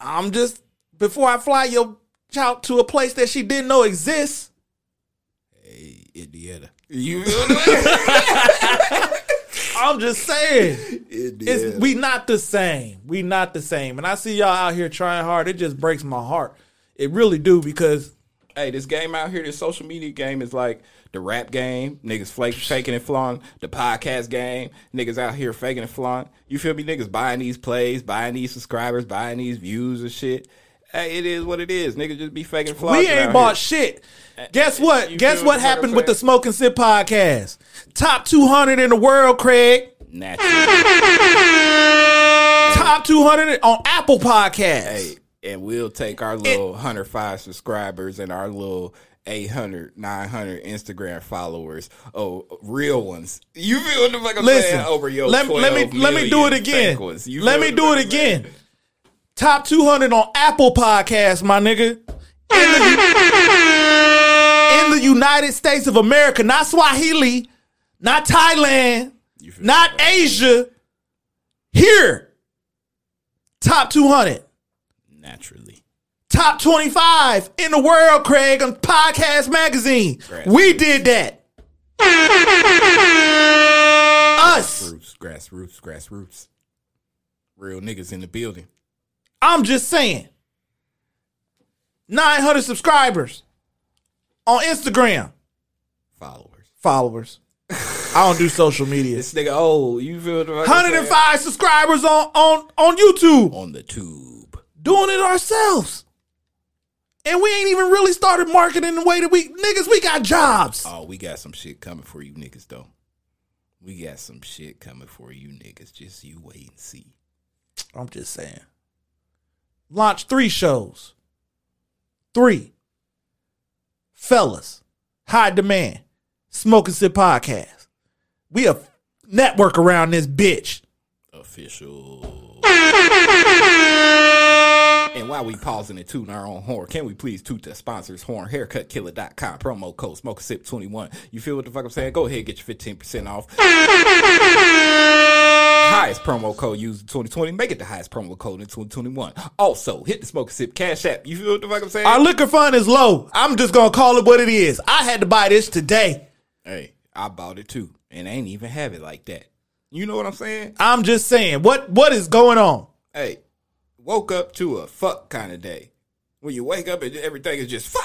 I'm just before I fly your child to a place that she didn't know exists. Hey, Indiana. You I'm just saying, Indiana. it's we not the same. We not the same. And I see y'all out here trying hard. It just breaks my heart. It really do because hey, this game out here, this social media game is like the rap game. Niggas flake, faking and flaunting. The podcast game. Niggas out here faking and flaunting. You feel me? Niggas buying these plays, buying these subscribers, buying these views and shit. Hey, it is what it is. Niggas just be faking flaunting. we ain't bought here. shit. Eh, Guess eh, what? You Guess what happened with the? Smoke and Sip podcast? Top 200 in the world, Craig. Top 200 on Apple Podcasts. Hey, and we'll take our little 105 subscribers and our little 800, 900 Instagram followers. Oh, real ones. You feel what the fuck I'm Listen, saying? Over your let, let me let me do it again. Let me do it I'm saying? again. Top 200 on Apple Podcasts, my nigga. In the, in the United States of America, not Swahili, not Thailand, not Asia. Here, top 200. Saying? Naturally. top 25 in the world, Craig, on Podcast Magazine. Grassroots. We did that. Us. Roots, grassroots, grassroots. Real niggas in the building. I'm just saying. 900 subscribers on Instagram. Followers. Followers. I don't do social media. This nigga old. You feel what the I'm saying? 105 subscribers on, on, on YouTube. On the tube. Doing it ourselves. And we ain't even really started marketing the way that we niggas, we got jobs. Oh, we got some shit coming for you niggas, though. We got some shit coming for you niggas. Just you wait and see. I'm just saying. Launch three shows. Three. Fellas. High demand. Smoke and Sip Podcast. We a network around this bitch. Official. And while we pausing and tooting our own horn, can we please toot the sponsors, horn, haircutkiller.com, promo code smoke sip 21. You feel what the fuck I'm saying? Go ahead, get your 15% off. highest promo code used in 2020. Make it the highest promo code in 2021. Also, hit the smoke sip cash app. You feel what the fuck I'm saying? Our liquor fund is low. I'm just gonna call it what it is. I had to buy this today. hey, I bought it too. And I ain't even have it like that. You know what I'm saying? I'm just saying. What what is going on? Hey, woke up to a fuck kind of day. When you wake up and everything is just fuck.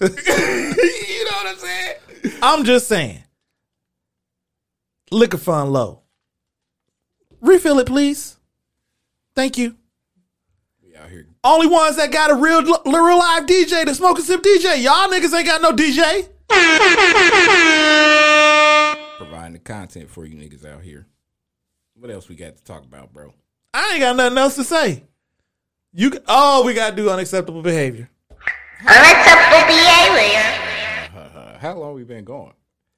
you know what I'm saying? I'm just saying. Liquor fund low. Refill it, please. Thank you. We out here. Only ones that got a real real live DJ, the smoking and sip DJ. Y'all niggas ain't got no DJ. Providing the content for you niggas out here. What else we got to talk about, bro? I ain't got nothing else to say. You oh, we gotta do unacceptable behavior. Unacceptable behavior. Uh, how long we been going?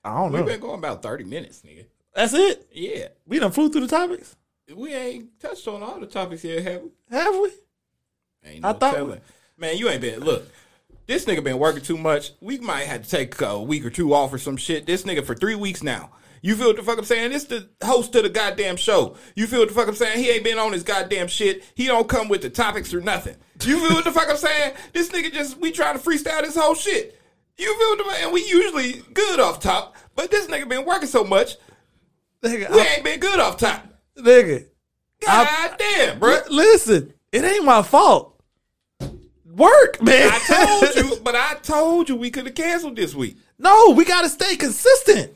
I don't know. We've been going about 30 minutes, nigga. That's it. Yeah. We done flew through the topics. We ain't touched on all the topics yet, have we? Have we? Ain't I no thought- telling. Man, you ain't been. Look, this nigga been working too much. We might have to take a week or two off or some shit. This nigga for three weeks now. You feel what the fuck I'm saying? This the host of the goddamn show. You feel what the fuck I'm saying? He ain't been on his goddamn shit. He don't come with the topics or nothing. You feel what the fuck I'm saying? This nigga just we trying to freestyle this whole shit. You feel what the and we usually good off top, but this nigga been working so much, Nigga, we I- ain't been good off top. nigga. God damn, bro. Li- listen, it ain't my fault. Work, man. I told you, but I told you we could have canceled this week. no, we gotta stay consistent.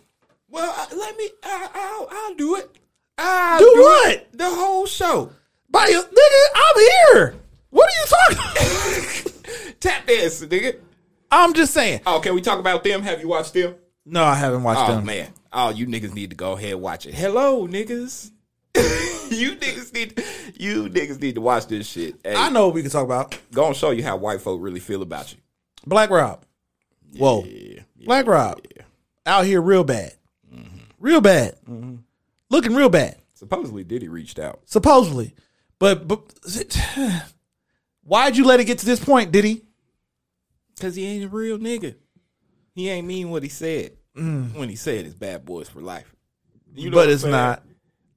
Well, I, let me. I, I'll, I'll do it. I'll Do it. what? The whole show. By nigga, I'm here. What are you talking? Tap dance, nigga. I'm just saying. Oh, can we talk about them? Have you watched them? No, I haven't watched Oh them. man. Oh, you niggas need to go ahead and watch it. Hello, niggas. you niggas need. You niggas need to watch this shit. Hey, I know what we can talk about. Gonna show you how white folk really feel about you. Black Rob. Whoa. Yeah. Black Rob. Out here real bad. Real bad. Mm-hmm. Looking real bad. Supposedly, Diddy reached out. Supposedly. But but why'd you let it get to this point, did he? Cause he ain't a real nigga. He ain't mean what he said mm. when he said it's bad boys for life. You know But it's saying? not.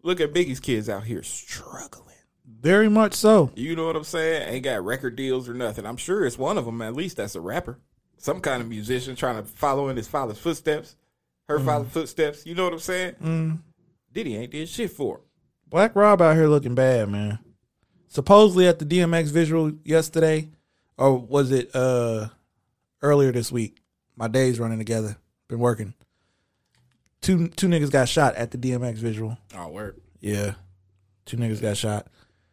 Look at Biggie's kids out here struggling. Very much so. You know what I'm saying? Ain't got record deals or nothing. I'm sure it's one of them at least that's a rapper, some kind of musician trying to follow in his father's footsteps, her father's footsteps. You know what I'm saying? Mm. Diddy ain't did shit for. Black Rob out here looking bad, man. Supposedly at the DMX visual yesterday, or was it uh earlier this week? My days running together. Been working. Two two niggas got shot at the DMX visual. Oh, word. Yeah. Two niggas got shot.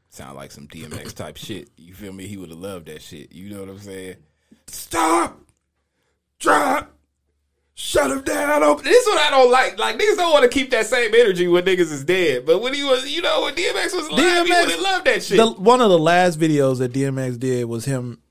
Sound like some DMX type shit. You feel me? He would have loved that shit. You know what I'm saying? Stop! Drop! Shut him down. Open. This is what I don't like. Like niggas don't want to keep that same energy when niggas is dead. But when he was, you know, when DMX was alive, he would have loved that shit. The, one of the last videos that DMX did was him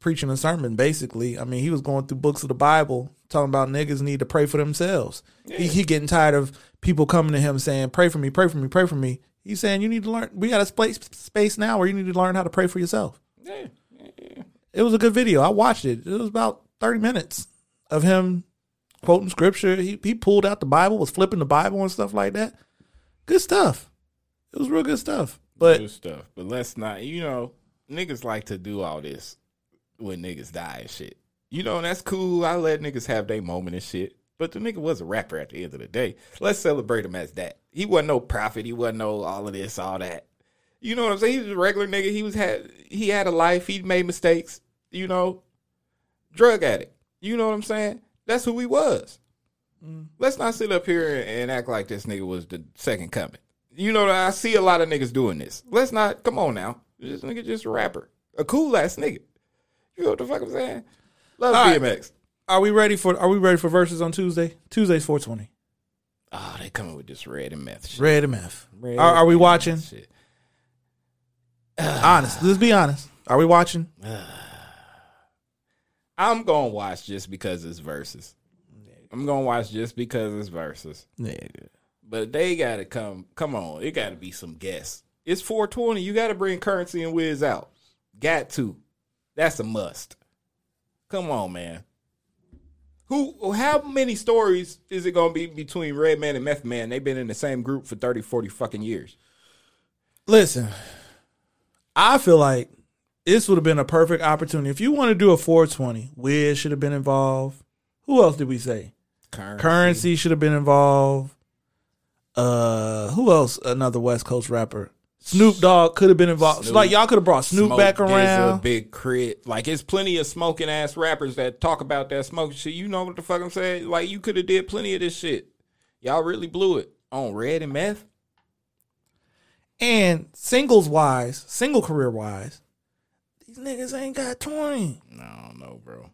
preaching a sermon. Basically, I mean, he was going through books of the Bible talking about niggas need to pray for themselves. He, he getting tired of people coming to him saying, "Pray for me, pray for me, pray for me." He's saying, "You need to learn. We got a space space now where you need to learn how to pray for yourself." yeah. It was a good video. I watched it. It was about thirty minutes of him quoting scripture. He he pulled out the Bible, was flipping the Bible and stuff like that. Good stuff. It was real good stuff. But good stuff. But let's not, you know, niggas like to do all this when niggas die and shit. You know, that's cool. I let niggas have their moment and shit. But the nigga was a rapper at the end of the day. Let's celebrate him as that. He wasn't no prophet. He wasn't no all of this, all that. You know what I'm saying? He was a regular nigga. He was had he had a life. He made mistakes. You know, drug addict. You know what I'm saying? That's who he was. Mm. Let's not sit up here and, act like this nigga was the second coming. You know, I see a lot of niggas doing this. Let's not. Come on now. This nigga just a rapper, a cool ass nigga. You know what the fuck I'm saying? Love All right. Are we ready for Are we ready for verses on Tuesday? Tuesday's four twenty. Oh, they coming with this red and meth shit. Red and meth. Red Are, are we watching? shit. honest. Let's be honest. Are we watching? Ah. I'm gonna watch just because it's verses. I'm gonna watch just because it's verses. Nigga. But they gotta come. Come on, it gotta be some guests. It's 420. You gotta bring Curren$y and Wiz out. Got to. That's a must. Come on, man. Who? How many stories is it gonna be between Redman and Meth Man? They've been in the same group for 30, 40 fucking years. Listen, I feel like this would have been a perfect opportunity. If you want to do a 420, Wiz should have been involved. Who else did we say? Curren$y. Curren$y should have been involved. Uh, who else? Another West Coast rapper. Snoop Dogg could have been involved. Snoop. like y'all could have brought Snoop Smoke back around. Big Crit. Like it's plenty of smoking ass rappers that talk about that smoking shit. You know what the fuck I'm saying? Like you could have did plenty of this shit. Y'all really blew it on Red and Meth. And singles wise, single career wise, these niggas ain't got 20. No, no, bro.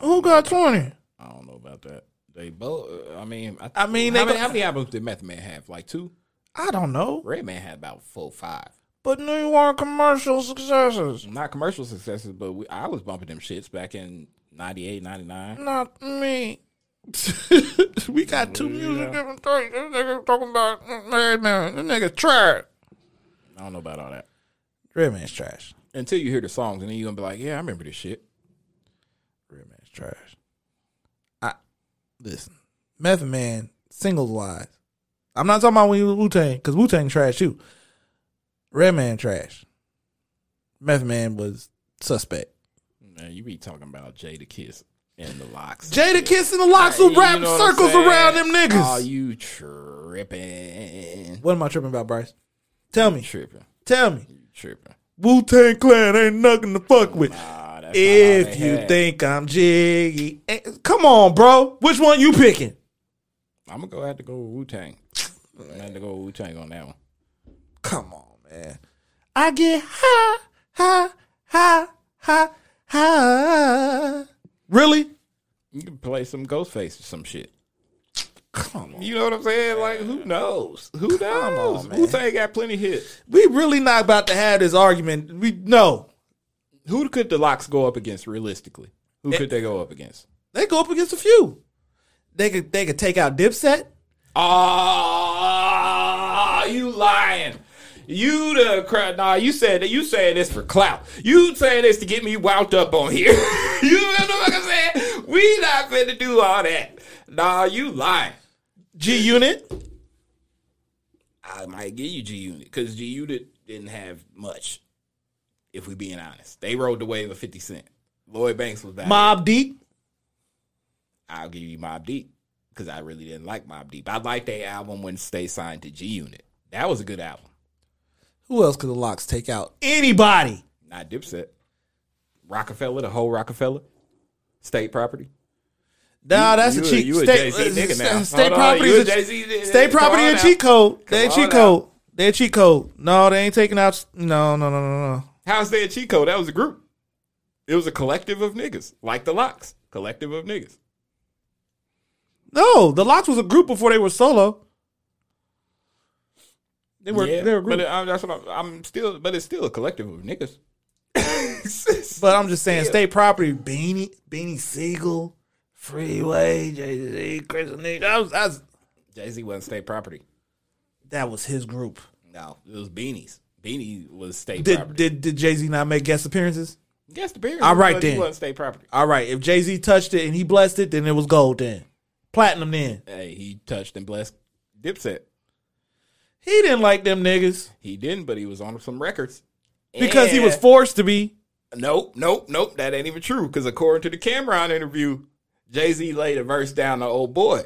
Who got 20? I don't know about that. They both. uh, I mean, I, I mean, how, they many, how many albums did Method Man have? Like two. I don't know, Redman had about four, five. but they weren't commercial successes. Not commercial successes, but we, I was bumping them shits back in 98, 99. Not me. we got two music different things. This nigga talking about man, man. This nigga trash. I don't know about all that. Redman's trash. Until you hear the songs, and then you're gonna be like, "Yeah, I remember this shit." Redman's trash. I listen. Method Man singles wise. I'm not talking about when he was Wu Tang because Wu Tang trash too. Redman trash. Method Man was suspect. Man, you be talking about Jadakiss and the LOX. Jada Kiss and the LOX will You wrap know circles around them niggas. Oh, you tripping? what am I tripping about, Bryce? Tell me. Tripping? Tell me. You tripping? Wu Tang Clan ain't nothing to fuck with. Nah, that's not all If you had. think I'm jiggy, Eh, come on, bro. Which one you picking? I'm gonna go have to go with Wu Tang. I'm gonna have to go Wu Tang on that one. Come on, man. I get high, high, high, high, high. Really? You can play some Ghostface or some shit. Come on. You know what I'm saying? Like, who knows? Who knows? Wu Tang got plenty hits. We really not about to have this argument. We no. Who could the LOX go up against realistically? Who could they go up against? They go up against a few. They could they could take out Dipset. Ah, you lying. You the crowd. Nah, you said that. You saying this for clout. You saying this to get me wound up on here. you know what I'm saying? We not finna do all that. Nah, you lying. G Unit. I might give you G Unit because G Unit didn't have much. If we being honest, they rode the wave of Fifty Cent. Lloyd Banks was back. Mobb Deep. I'll give you Mobb Deep because I really didn't like Mobb Deep. I liked their album when they signed to G Unit. That was a good album. Who else could the LOX take out? Anybody. Not Dipset. Rockefeller, the whole Rockefeller, state property. Nah, that's you a a- cheat. you a state Jay-Z nigga now. state property is a, state property a cheat code. They a cheat code. They a cheat code. No, they ain't taking out. No, no, no, no, no. How's that Chico? That was a group. It was a collective of niggas, like the LOX. Collective of niggas. No, the LOX was a group before they were solo. They were. yeah, they were a group. but uh, that's what I'm, I'm still. But it's still a collective of niggas. But I'm just saying, state property, Beanie, Beanie Sigel, Freeway, Jay Z, Chris Nick. That was, that was Jay Z wasn't state property. that was his group. No, it was Beanies. Beanie was state Did property. did did Jay Z not make guest appearances? Guest appearances. All right but he then. wasn't state property. All right, if Jay Z touched it and he blessed it, then it was gold. Then platinum. Then Hey, he touched and blessed Dipset. he didn't like them niggas He didn't, but he was on some records. because he was forced to be. Nope, nope, nope. That ain't even true. Because according to the Cam'ron interview, Jay Z laid a verse down to old boy.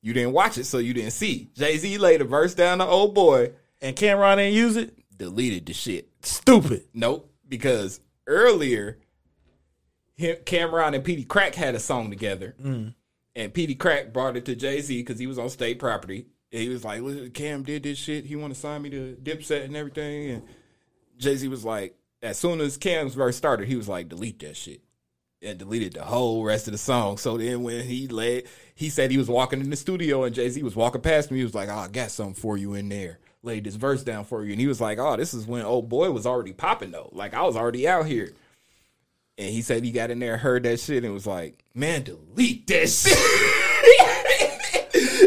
You didn't watch it, so you didn't see. Jay Z laid a verse down to old boy, And Cam'ron didn't use it. deleted the shit. Stupid. Nope, because earlier, him, Cam'ron and Petey Crack had a song together, mm. and Petey Crack brought it to Jay Z because he was on state property. And he was like, "Listen, "Cam did this shit. He want to sign me to Dipset and everything." And Jay Z was like, as soon as Cam's verse started, he was like, "Delete that shit." And deleted the whole rest of the song. So then when he led, he said he was walking in the studio and Jay Z was walking past me. He was like, "Oh, I got something for you in there." Laid this verse down for you, and he was like, "Oh, this is when old boy was already popping though. Like I was already out here." And he said he got in there, heard that shit, and was like, "Man, delete that shit."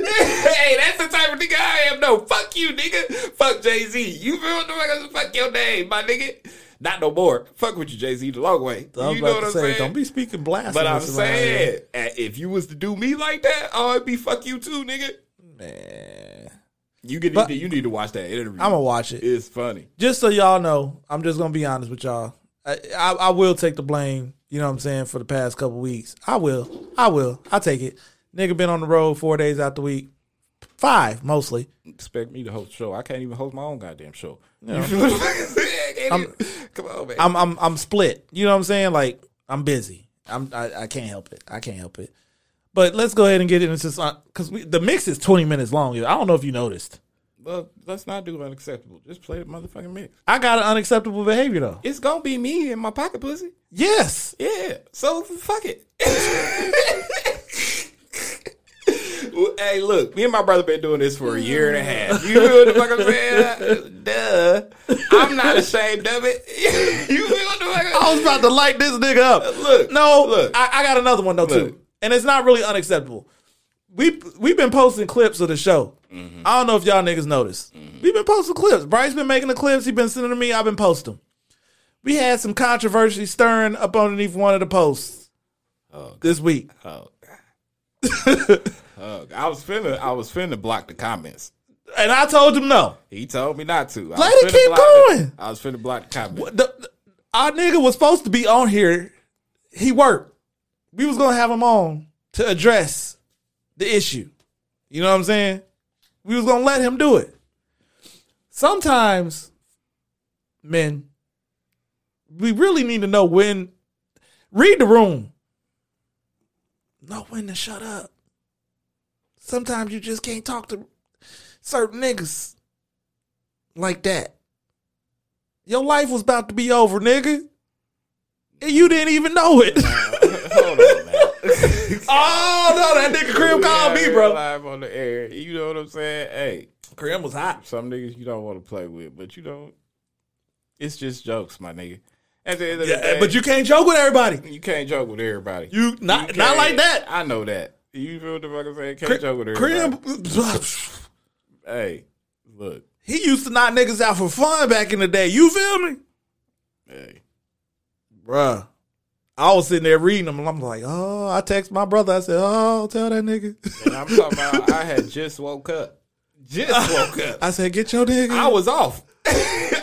hey, that's the type of nigga I am. No, fuck you, nigga. Fuck Jay Z. You feel what the fuck? Fuck your name, my nigga. Not no more. Fuck with you, Jay Z, the long way. I you know what I'm say, saying? don't be speaking blasphemous. But I'm saying, eh, if you was to do me like that, oh, it'd be fuck you too, nigga. man, You get But- you need to watch that interview. I'm gonna watch it. It's funny. just so y'all know, I'm just gonna be honest with y'all. I, I, I will take the blame. You know what I'm saying for the past couple weeks. I will. I will. I take it. Nigga been on the road four days out the week, five mostly. Expect me to host show. I can't even host my own goddamn show. Yeah. You feel what I'm saying? I can't I'm- even- Come on, man. I'm I'm I'm split. You know what I'm saying? Like I'm busy. I'm I, I can't help it. I can't help it. But let's go ahead and get into this because the mix is 20 minutes long. I don't know if you noticed. Well, let's not do unacceptable. Just play the motherfucking mix. I got an unacceptable behavior though. It's gonna be me in my pocket pussy. Yes. Yeah. So fuck it. hey, look, me and my brother been doing this for a year and a half. You feel what the fuck I'm saying? Duh. I'm not ashamed of it. you feel what the fuck I'm I was about to light this nigga up. Look, no, look. I, I got another one though Look. too, and it's not really unacceptable. We we've been posting clips of the show. Mm-hmm. I don't know if y'all niggas noticed. We've been posting clips. Bryce been making the clips. He been sending to me. I've been posting. them. We had some controversy stirring up underneath one of the posts this week. Oh, I was finna, I was finna block the comments. And I told him no. He told me not to. I Let was it keep block the- going. I was finna block the comments. What the- the- our nigga was supposed to be on here. He worked. We was gonna have him on to address the issue. You know what I'm saying? We was gonna let him do it. Sometimes, men, we really need to know when. Read the room. Know when to shut up. Sometimes you just can't talk to certain niggas like that. Your life was about to be over, nigga. And you didn't even know it. Hold on, man. oh no, that nigga Krim called me, bro. Live on the air. You know what I'm saying? Hey, Krim was hot. some niggas you don't want to play with, but you don't. It's just jokes, my nigga. At the end of the Yeah, day, but you can't joke with everybody. you can't joke with everybody. You not You can't. like that. I know that. You feel what the fuck I'm saying? Can't joke with her. Krim, Hey, look. he used to knock niggas out for fun back in the day. You feel me, Hey, bruh? I was sitting there reading them, and I'm like, oh, I text my brother. I said, oh, tell that nigga. and I'm talking about. I had just woke up. Just woke up. I said, get your nigga. I was off.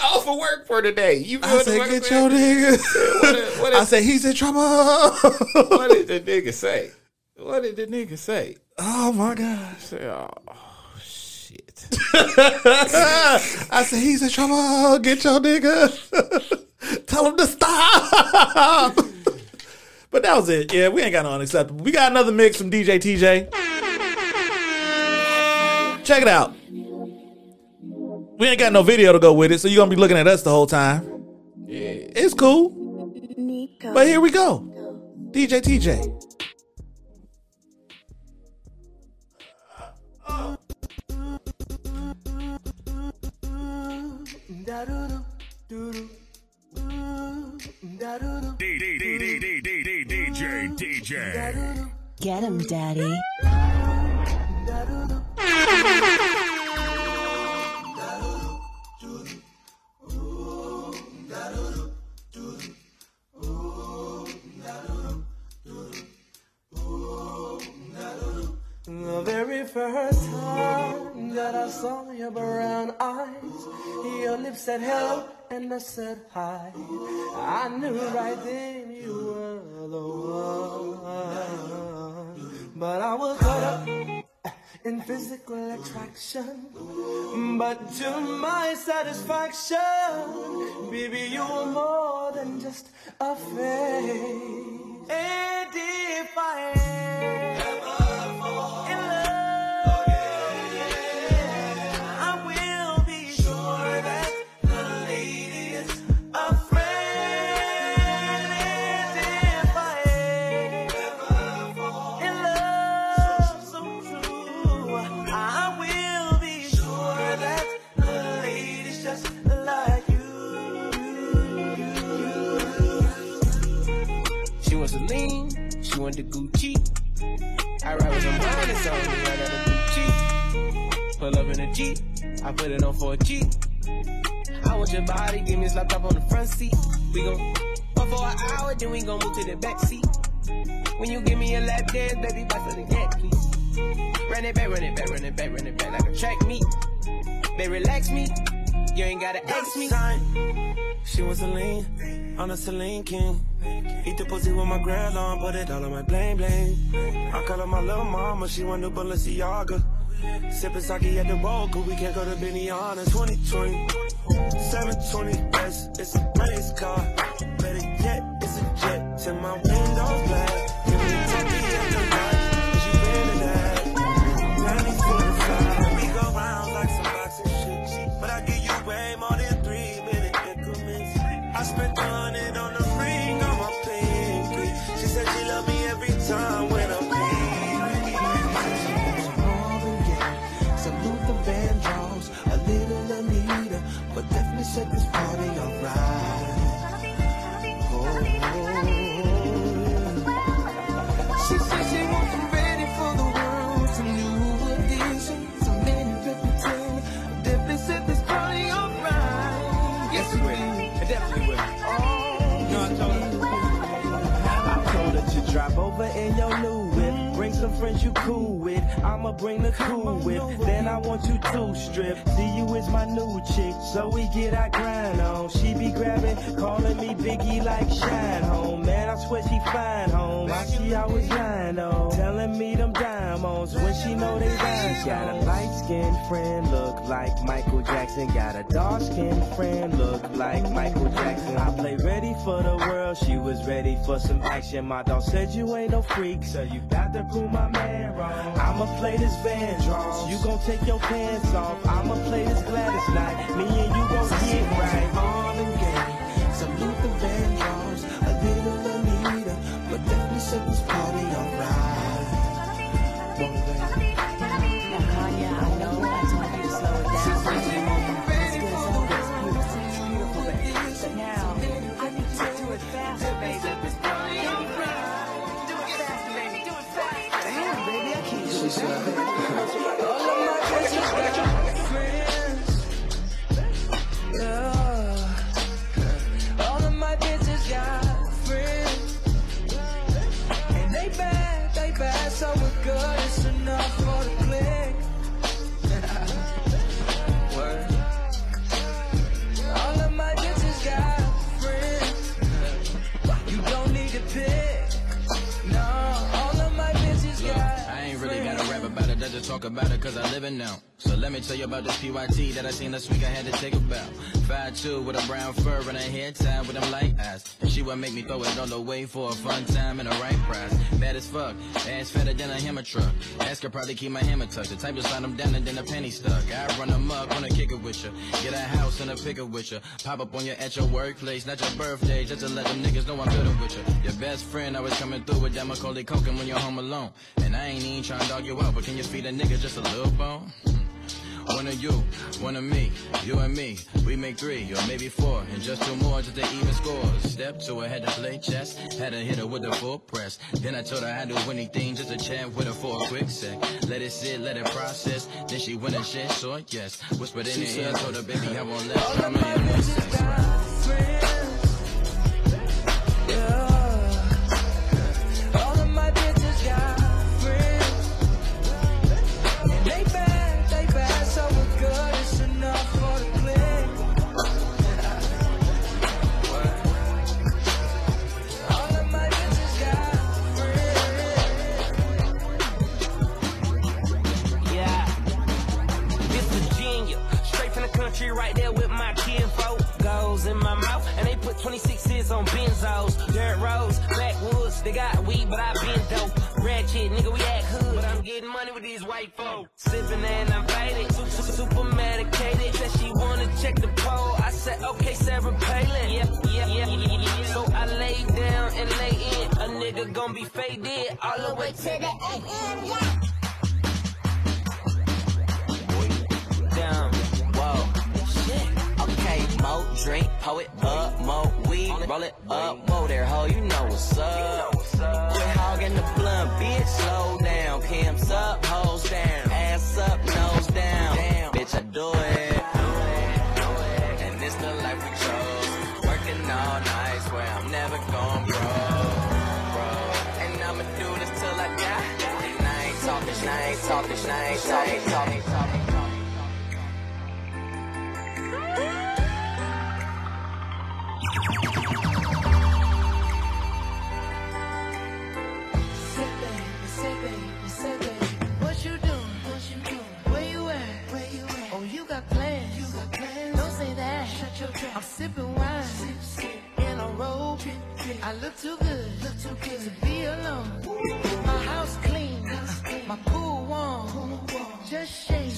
off of work for the day. You feel I said, get your nigga. What did- what I did- said, he's in trouble. What did the nigga say? What did the nigga say? oh my god. Oh, I said, oh, oh, shit. I said, he's in trouble. Get your nigga. Tell him to stop. but that was it. Yeah, we ain't got no unacceptable. We got another mix from DJ TJ. Check it out. We ain't got no video to go with it, so you're gonna be looking at us the whole time. Yeah. It's cool. But here we go. DJ TJ. DJ, DJ. Get him, daddy. The very first time that I saw your brown eyes, your lips said hello and I said hi. I knew right then you were the one. But I was caught up in physical attraction. But to my satisfaction, baby, you were more than just a face. And if I ever want the Gucci. I ride with some honest on me, I got a Gucci. Pull up in a Jeep, I put it on for a G. I want your body, give me a laptop on the front seat. We gon' fuck for an hour, then we gon' move to the back seat. When you give me a lap dance, baby, back to the yak, please. Run it back, run it back, run it back, run it back like a track meet. They relax me, you ain't gotta ask me. She wants to lean on a Celine King. Eat the pussy with my girl on, put it all on my bling bling. I call her my little mama, she want the Balenciaga. Sipping sake at the bowl, cause we can't go to Benihana. 2020, 720 S, it's a race car. Better yet, it's a jet till my windows black. Set this party alright. Oh. She said she wasn't ready for the world. Some new additions, some many repertoire. Definitely set this party alright. Yes, we will. It definitely will. Oh, You know I told her? I told her to drive over in your new some friends you cool with. I'ma bring the cool whip. Then I want you to strip. See you is my new chick. So we get our grind on. She be grabbing, calling me Biggie like Shine Home. Man, I swear she fine home. Why she always lying on? Telling me them diamonds when she know they rhymes. Got a light skinned friend, look like Michael Jackson. Got a dark skinned friend, look like Michael Jackson. I play ready for the world. She was ready for some action. My dog said you ain't no freak, so you got to prove my man wrong. I'ma play this band draws. You gon' take your pants off. I'ma play this Gladys Knight. Me and you gon' get right. Marvin Gaye, some Luther Vandross, a little Anita, but definitely set talk about it cause I live it now. So let me tell you about this PYT that I seen last week I had to take a bow. 5'2 with a brown fur and a hair tie with them light eyes. And she would make me throw it all the way for a fun time and a right prize. Bad as fuck, ass fatter than a hammer truck. Ask her probably keep my hammer tucked. The type to slide them down and then a penny stuck. I run them up, wanna kick it with you. Get a house and a picker with you. Pop up on you at your workplace, not your birthday, just to let them niggas know I'm building with you. Your best friend always coming through with that Macaulay Culkin when you're home alone. And I ain't even trying to dog you out, but can you feed a nigga just a little bone? Hmm. One of you, one of me, you and me. We make three or maybe four, and just two more just to even scores. Step two, I had to play chess, had to hit her with a full press. Then I told her I'd do anything just to chat with her for a quick sec. Let it sit, let it process. Then she went and said, so yes. Whispered in her ear, told her, baby, I won't let drama in more sex. All right there with my kinfolk. Goes in my mouth, and they put 26s on benzos. Dirt roads, backwoods, they got weed, but I been dope. Ratchet, nigga, we act hood, but I'm getting money with these white folks. Sipping and I'm faded, super, super, super medicated. Said she wanna check the pole. I said, okay, Sarah Palin. Yeah, yeah, yeah, yeah, yeah. So I lay down and lay in. A nigga gon' be faded all the way to the AM, yeah. More drink, pour it up, more weed, roll it up, more there, ho, you know what's up. Quit hogging the blunt, bitch, slow down. Pimps I'm sipping wine. In a robe. I look too good. Look too good to be alone. My house clean. My pool warm. Just shake.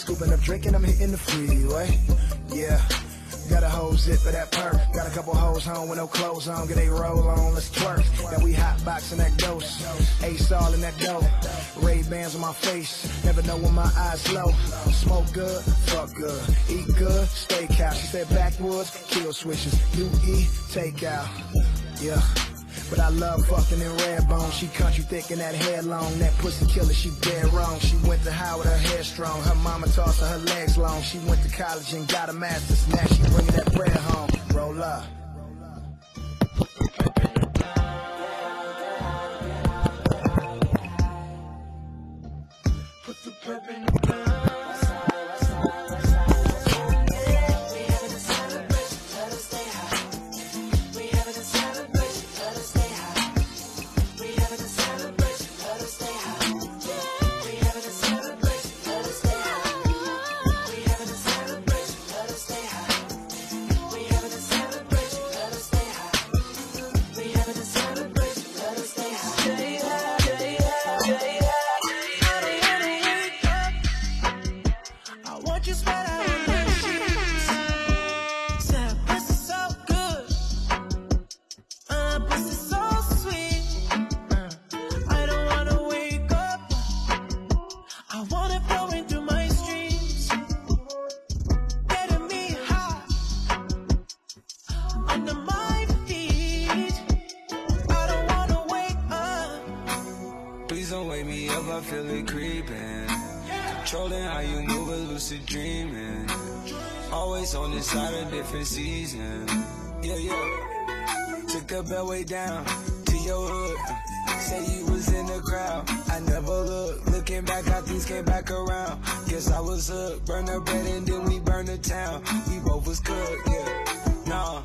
scooping up drinking, I'm hitting the freeway. Yeah. Got a whole zip for that perk. Got a couple hoes home with no clothes on. Get they roll on, let's twerk. Now we hot boxing that dose. Ace all in that dough. Ray-Bans on my face. Never know when my eyes low. Smoke good, fuck good. Eat good, stay cow. She said backwoods, kill switches. You eat, take out. Yeah. But I love fucking in red bone. She country you thinking that hair long. That pussy killer, she dead wrong. She went to Howard, her hair strong. Her mama tossed her, her legs long. She went to college and got a master's. Now she bringing that bread home. Roll up. the beltway down to your hood. Say you was in the crowd. I never looked. Looking back, how things came back around. Guess I was a Burn the bread and then we burn the town. We both was cooked, yeah. Nah.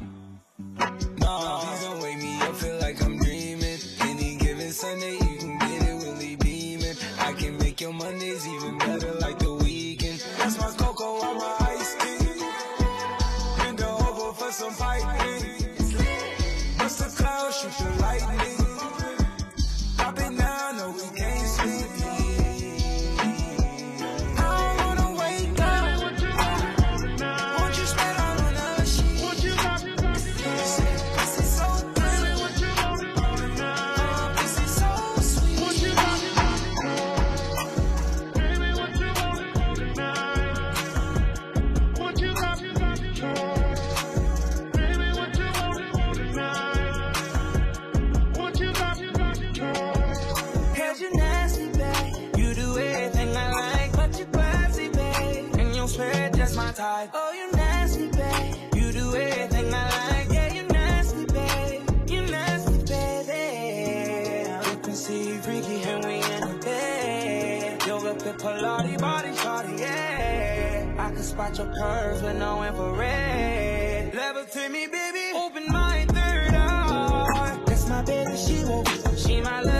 spot your curves with no infrared. Level to me, baby. Open my third eye. That's my baby, she won't be. She my love.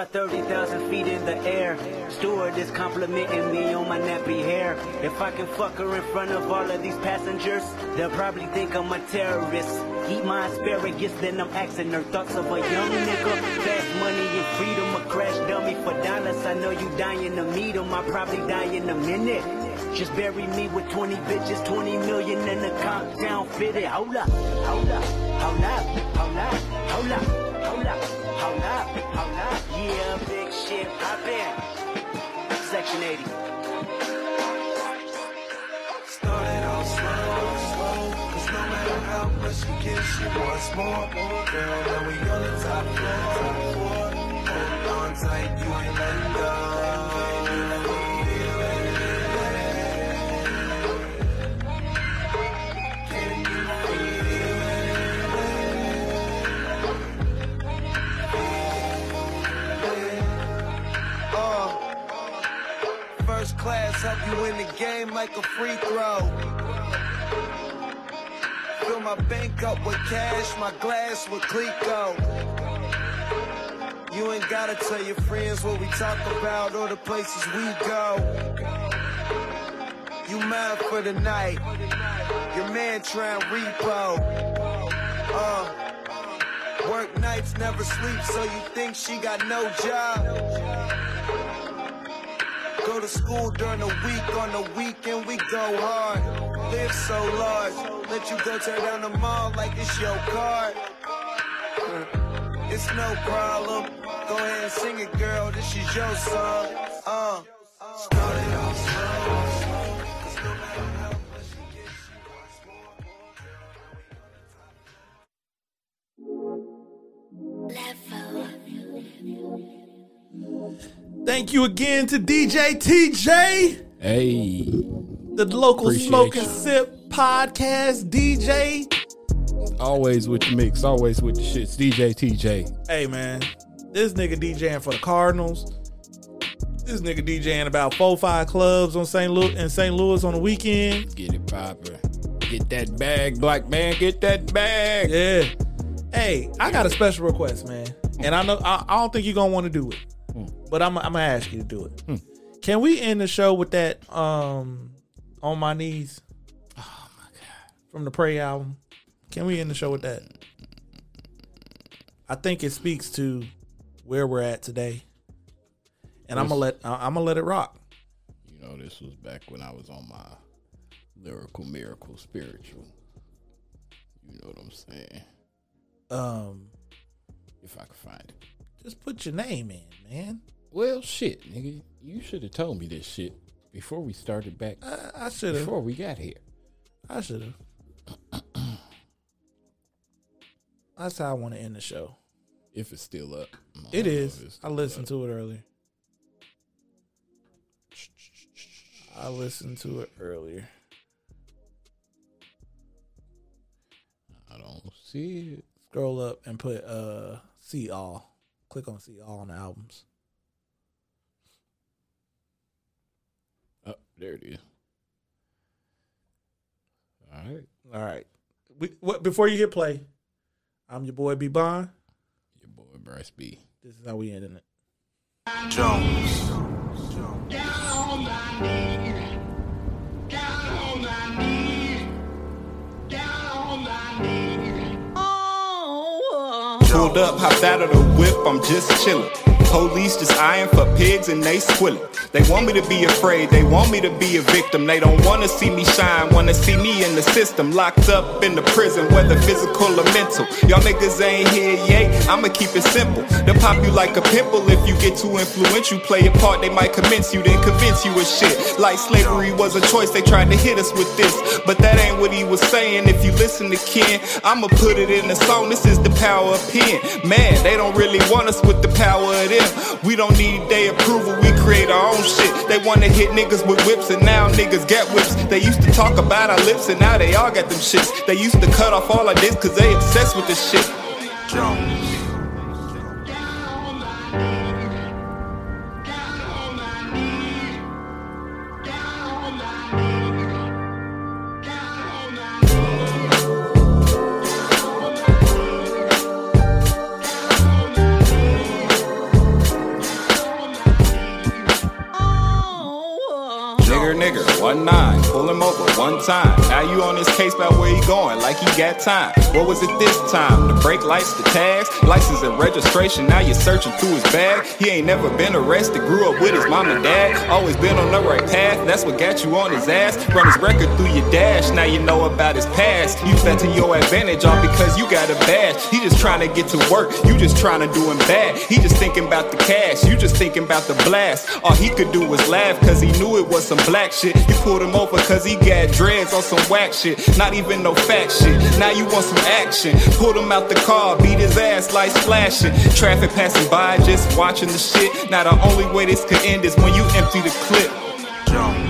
This 30,000 feet in the air. Steward is complimenting me on my nappy hair. If I can fuck her in front of all of these passengers, they'll probably think I'm a terrorist. Eat my asparagus, then I'm asking her thoughts of a young nigga. Fast money and freedom, a crash dummy for dollars. I know you dying to meet him, I probably die in a minute. Just bury me with 20 bitches, 20 million and a countdown fitted. Hold up, hold up, hold up, hold up, hold up, hold up, hold up, hold up. Section 80. Started off slow, slow. Cause no matter how much she gets, she wants more. Girl, now we on the top floor. Hold on tight, you ain't letting go. You win the game like a free throw. Fill my bank up with cash, my glass with Clicquot. You ain't gotta tell your friends what we talk about or the places we go. You mad for the night, your man trying repo. Uh, work nights, never sleep, so you think she got no job. Go to school during the week, on the weekend we go hard. Live so large, let you go tear down the mall like it's your car. It's no problem. Go ahead and sing it, girl. This is your song. Thank you again to DJ TJ, Hey, the local Appreciate smoke and you. sip podcast DJ. always with the mix, always with the shits. DJ TJ. Hey man, this nigga DJing for the Cardinals. This nigga DJing about four five clubs on St. Louis in St. Louis on the weekend. Get it proper. Get that bag, black man. Get that bag. Yeah. Hey, I got a special request, man, and I know I, I don't think you're gonna want to do it, but I'm I'm gonna ask you to do it. Can we end the show with that um on my knees? Oh my god! From the Pray album. Can we end the show with that? I think it speaks to where we're at today, and I'm gonna let I'm gonna let it rock. You know, this was back when I was on my lyrical miracle spiritual. You know what I'm saying? Um, If I could find it. just put your name in, man. Well, shit, nigga. You should have told me this shit before we started back. I, I should have. Before we got here. I should have. That's how I want to end the show. If it's still up. It is. I listened up. to it earlier. I listened to it earlier. I don't see it. Scroll up and put uh see all. Click on see all on the albums. Oh, there it is. All right. All right. We, what, before you hit play, I'm your boy B Bond. Your boy Bryce B. This is how we ending it. Jones. Jones. Jones. Down on my knee. Down on my knee. Down on my knee. Oh. Pulled up, hopped out of the whip, I'm just chillin'. Police just eyeing for pigs and they squillin'. They want me to be afraid, they want me to be a victim. They don't wanna see me shine, wanna see me in the system. Locked up in the prison, whether physical or mental. Y'all niggas ain't here yet, I'ma keep it simple. They'll pop you like a pimple if you get too influential. Play a part, they might convince you, then convince you of shit. Like slavery was a choice, they tried to hit us with this. But that ain't what he was saying. If you listen to Ken, I'ma put it in the song. This is the power of pen. Man, they don't really want us with the power of We don't need their approval, we create our own shit. They wanna hit niggas with whips, and now niggas get whips. They used to talk about our lips, and now they all got them shits. They used to cut off all our dicks, cause they obsessed with this shit. Jones. Him over one time. Now you on his case about where he going, like he got time. What was it this time? The brake lights, the tags, license and registration. Now you're searching through his bag. He ain't never been arrested, grew up with his mom and dad. Always been on the right path, that's what got you on his ass. Run his record through your dash, now you know about his past. Use that to your advantage, all because you got a badge. He just trying to get to work, you just trying to do him bad. He just thinking about the cash, you just thinking about the blast. All he could do was laugh, cause he knew it was some black shit. You pulled him over cause he got dreads on some whack shit. Not even no fact shit. Now you want some action. Pulled him out the car, beat his ass, lights flashing. Traffic passing by, just watching the shit. Now the only way this could end is when you empty the clip. Jones.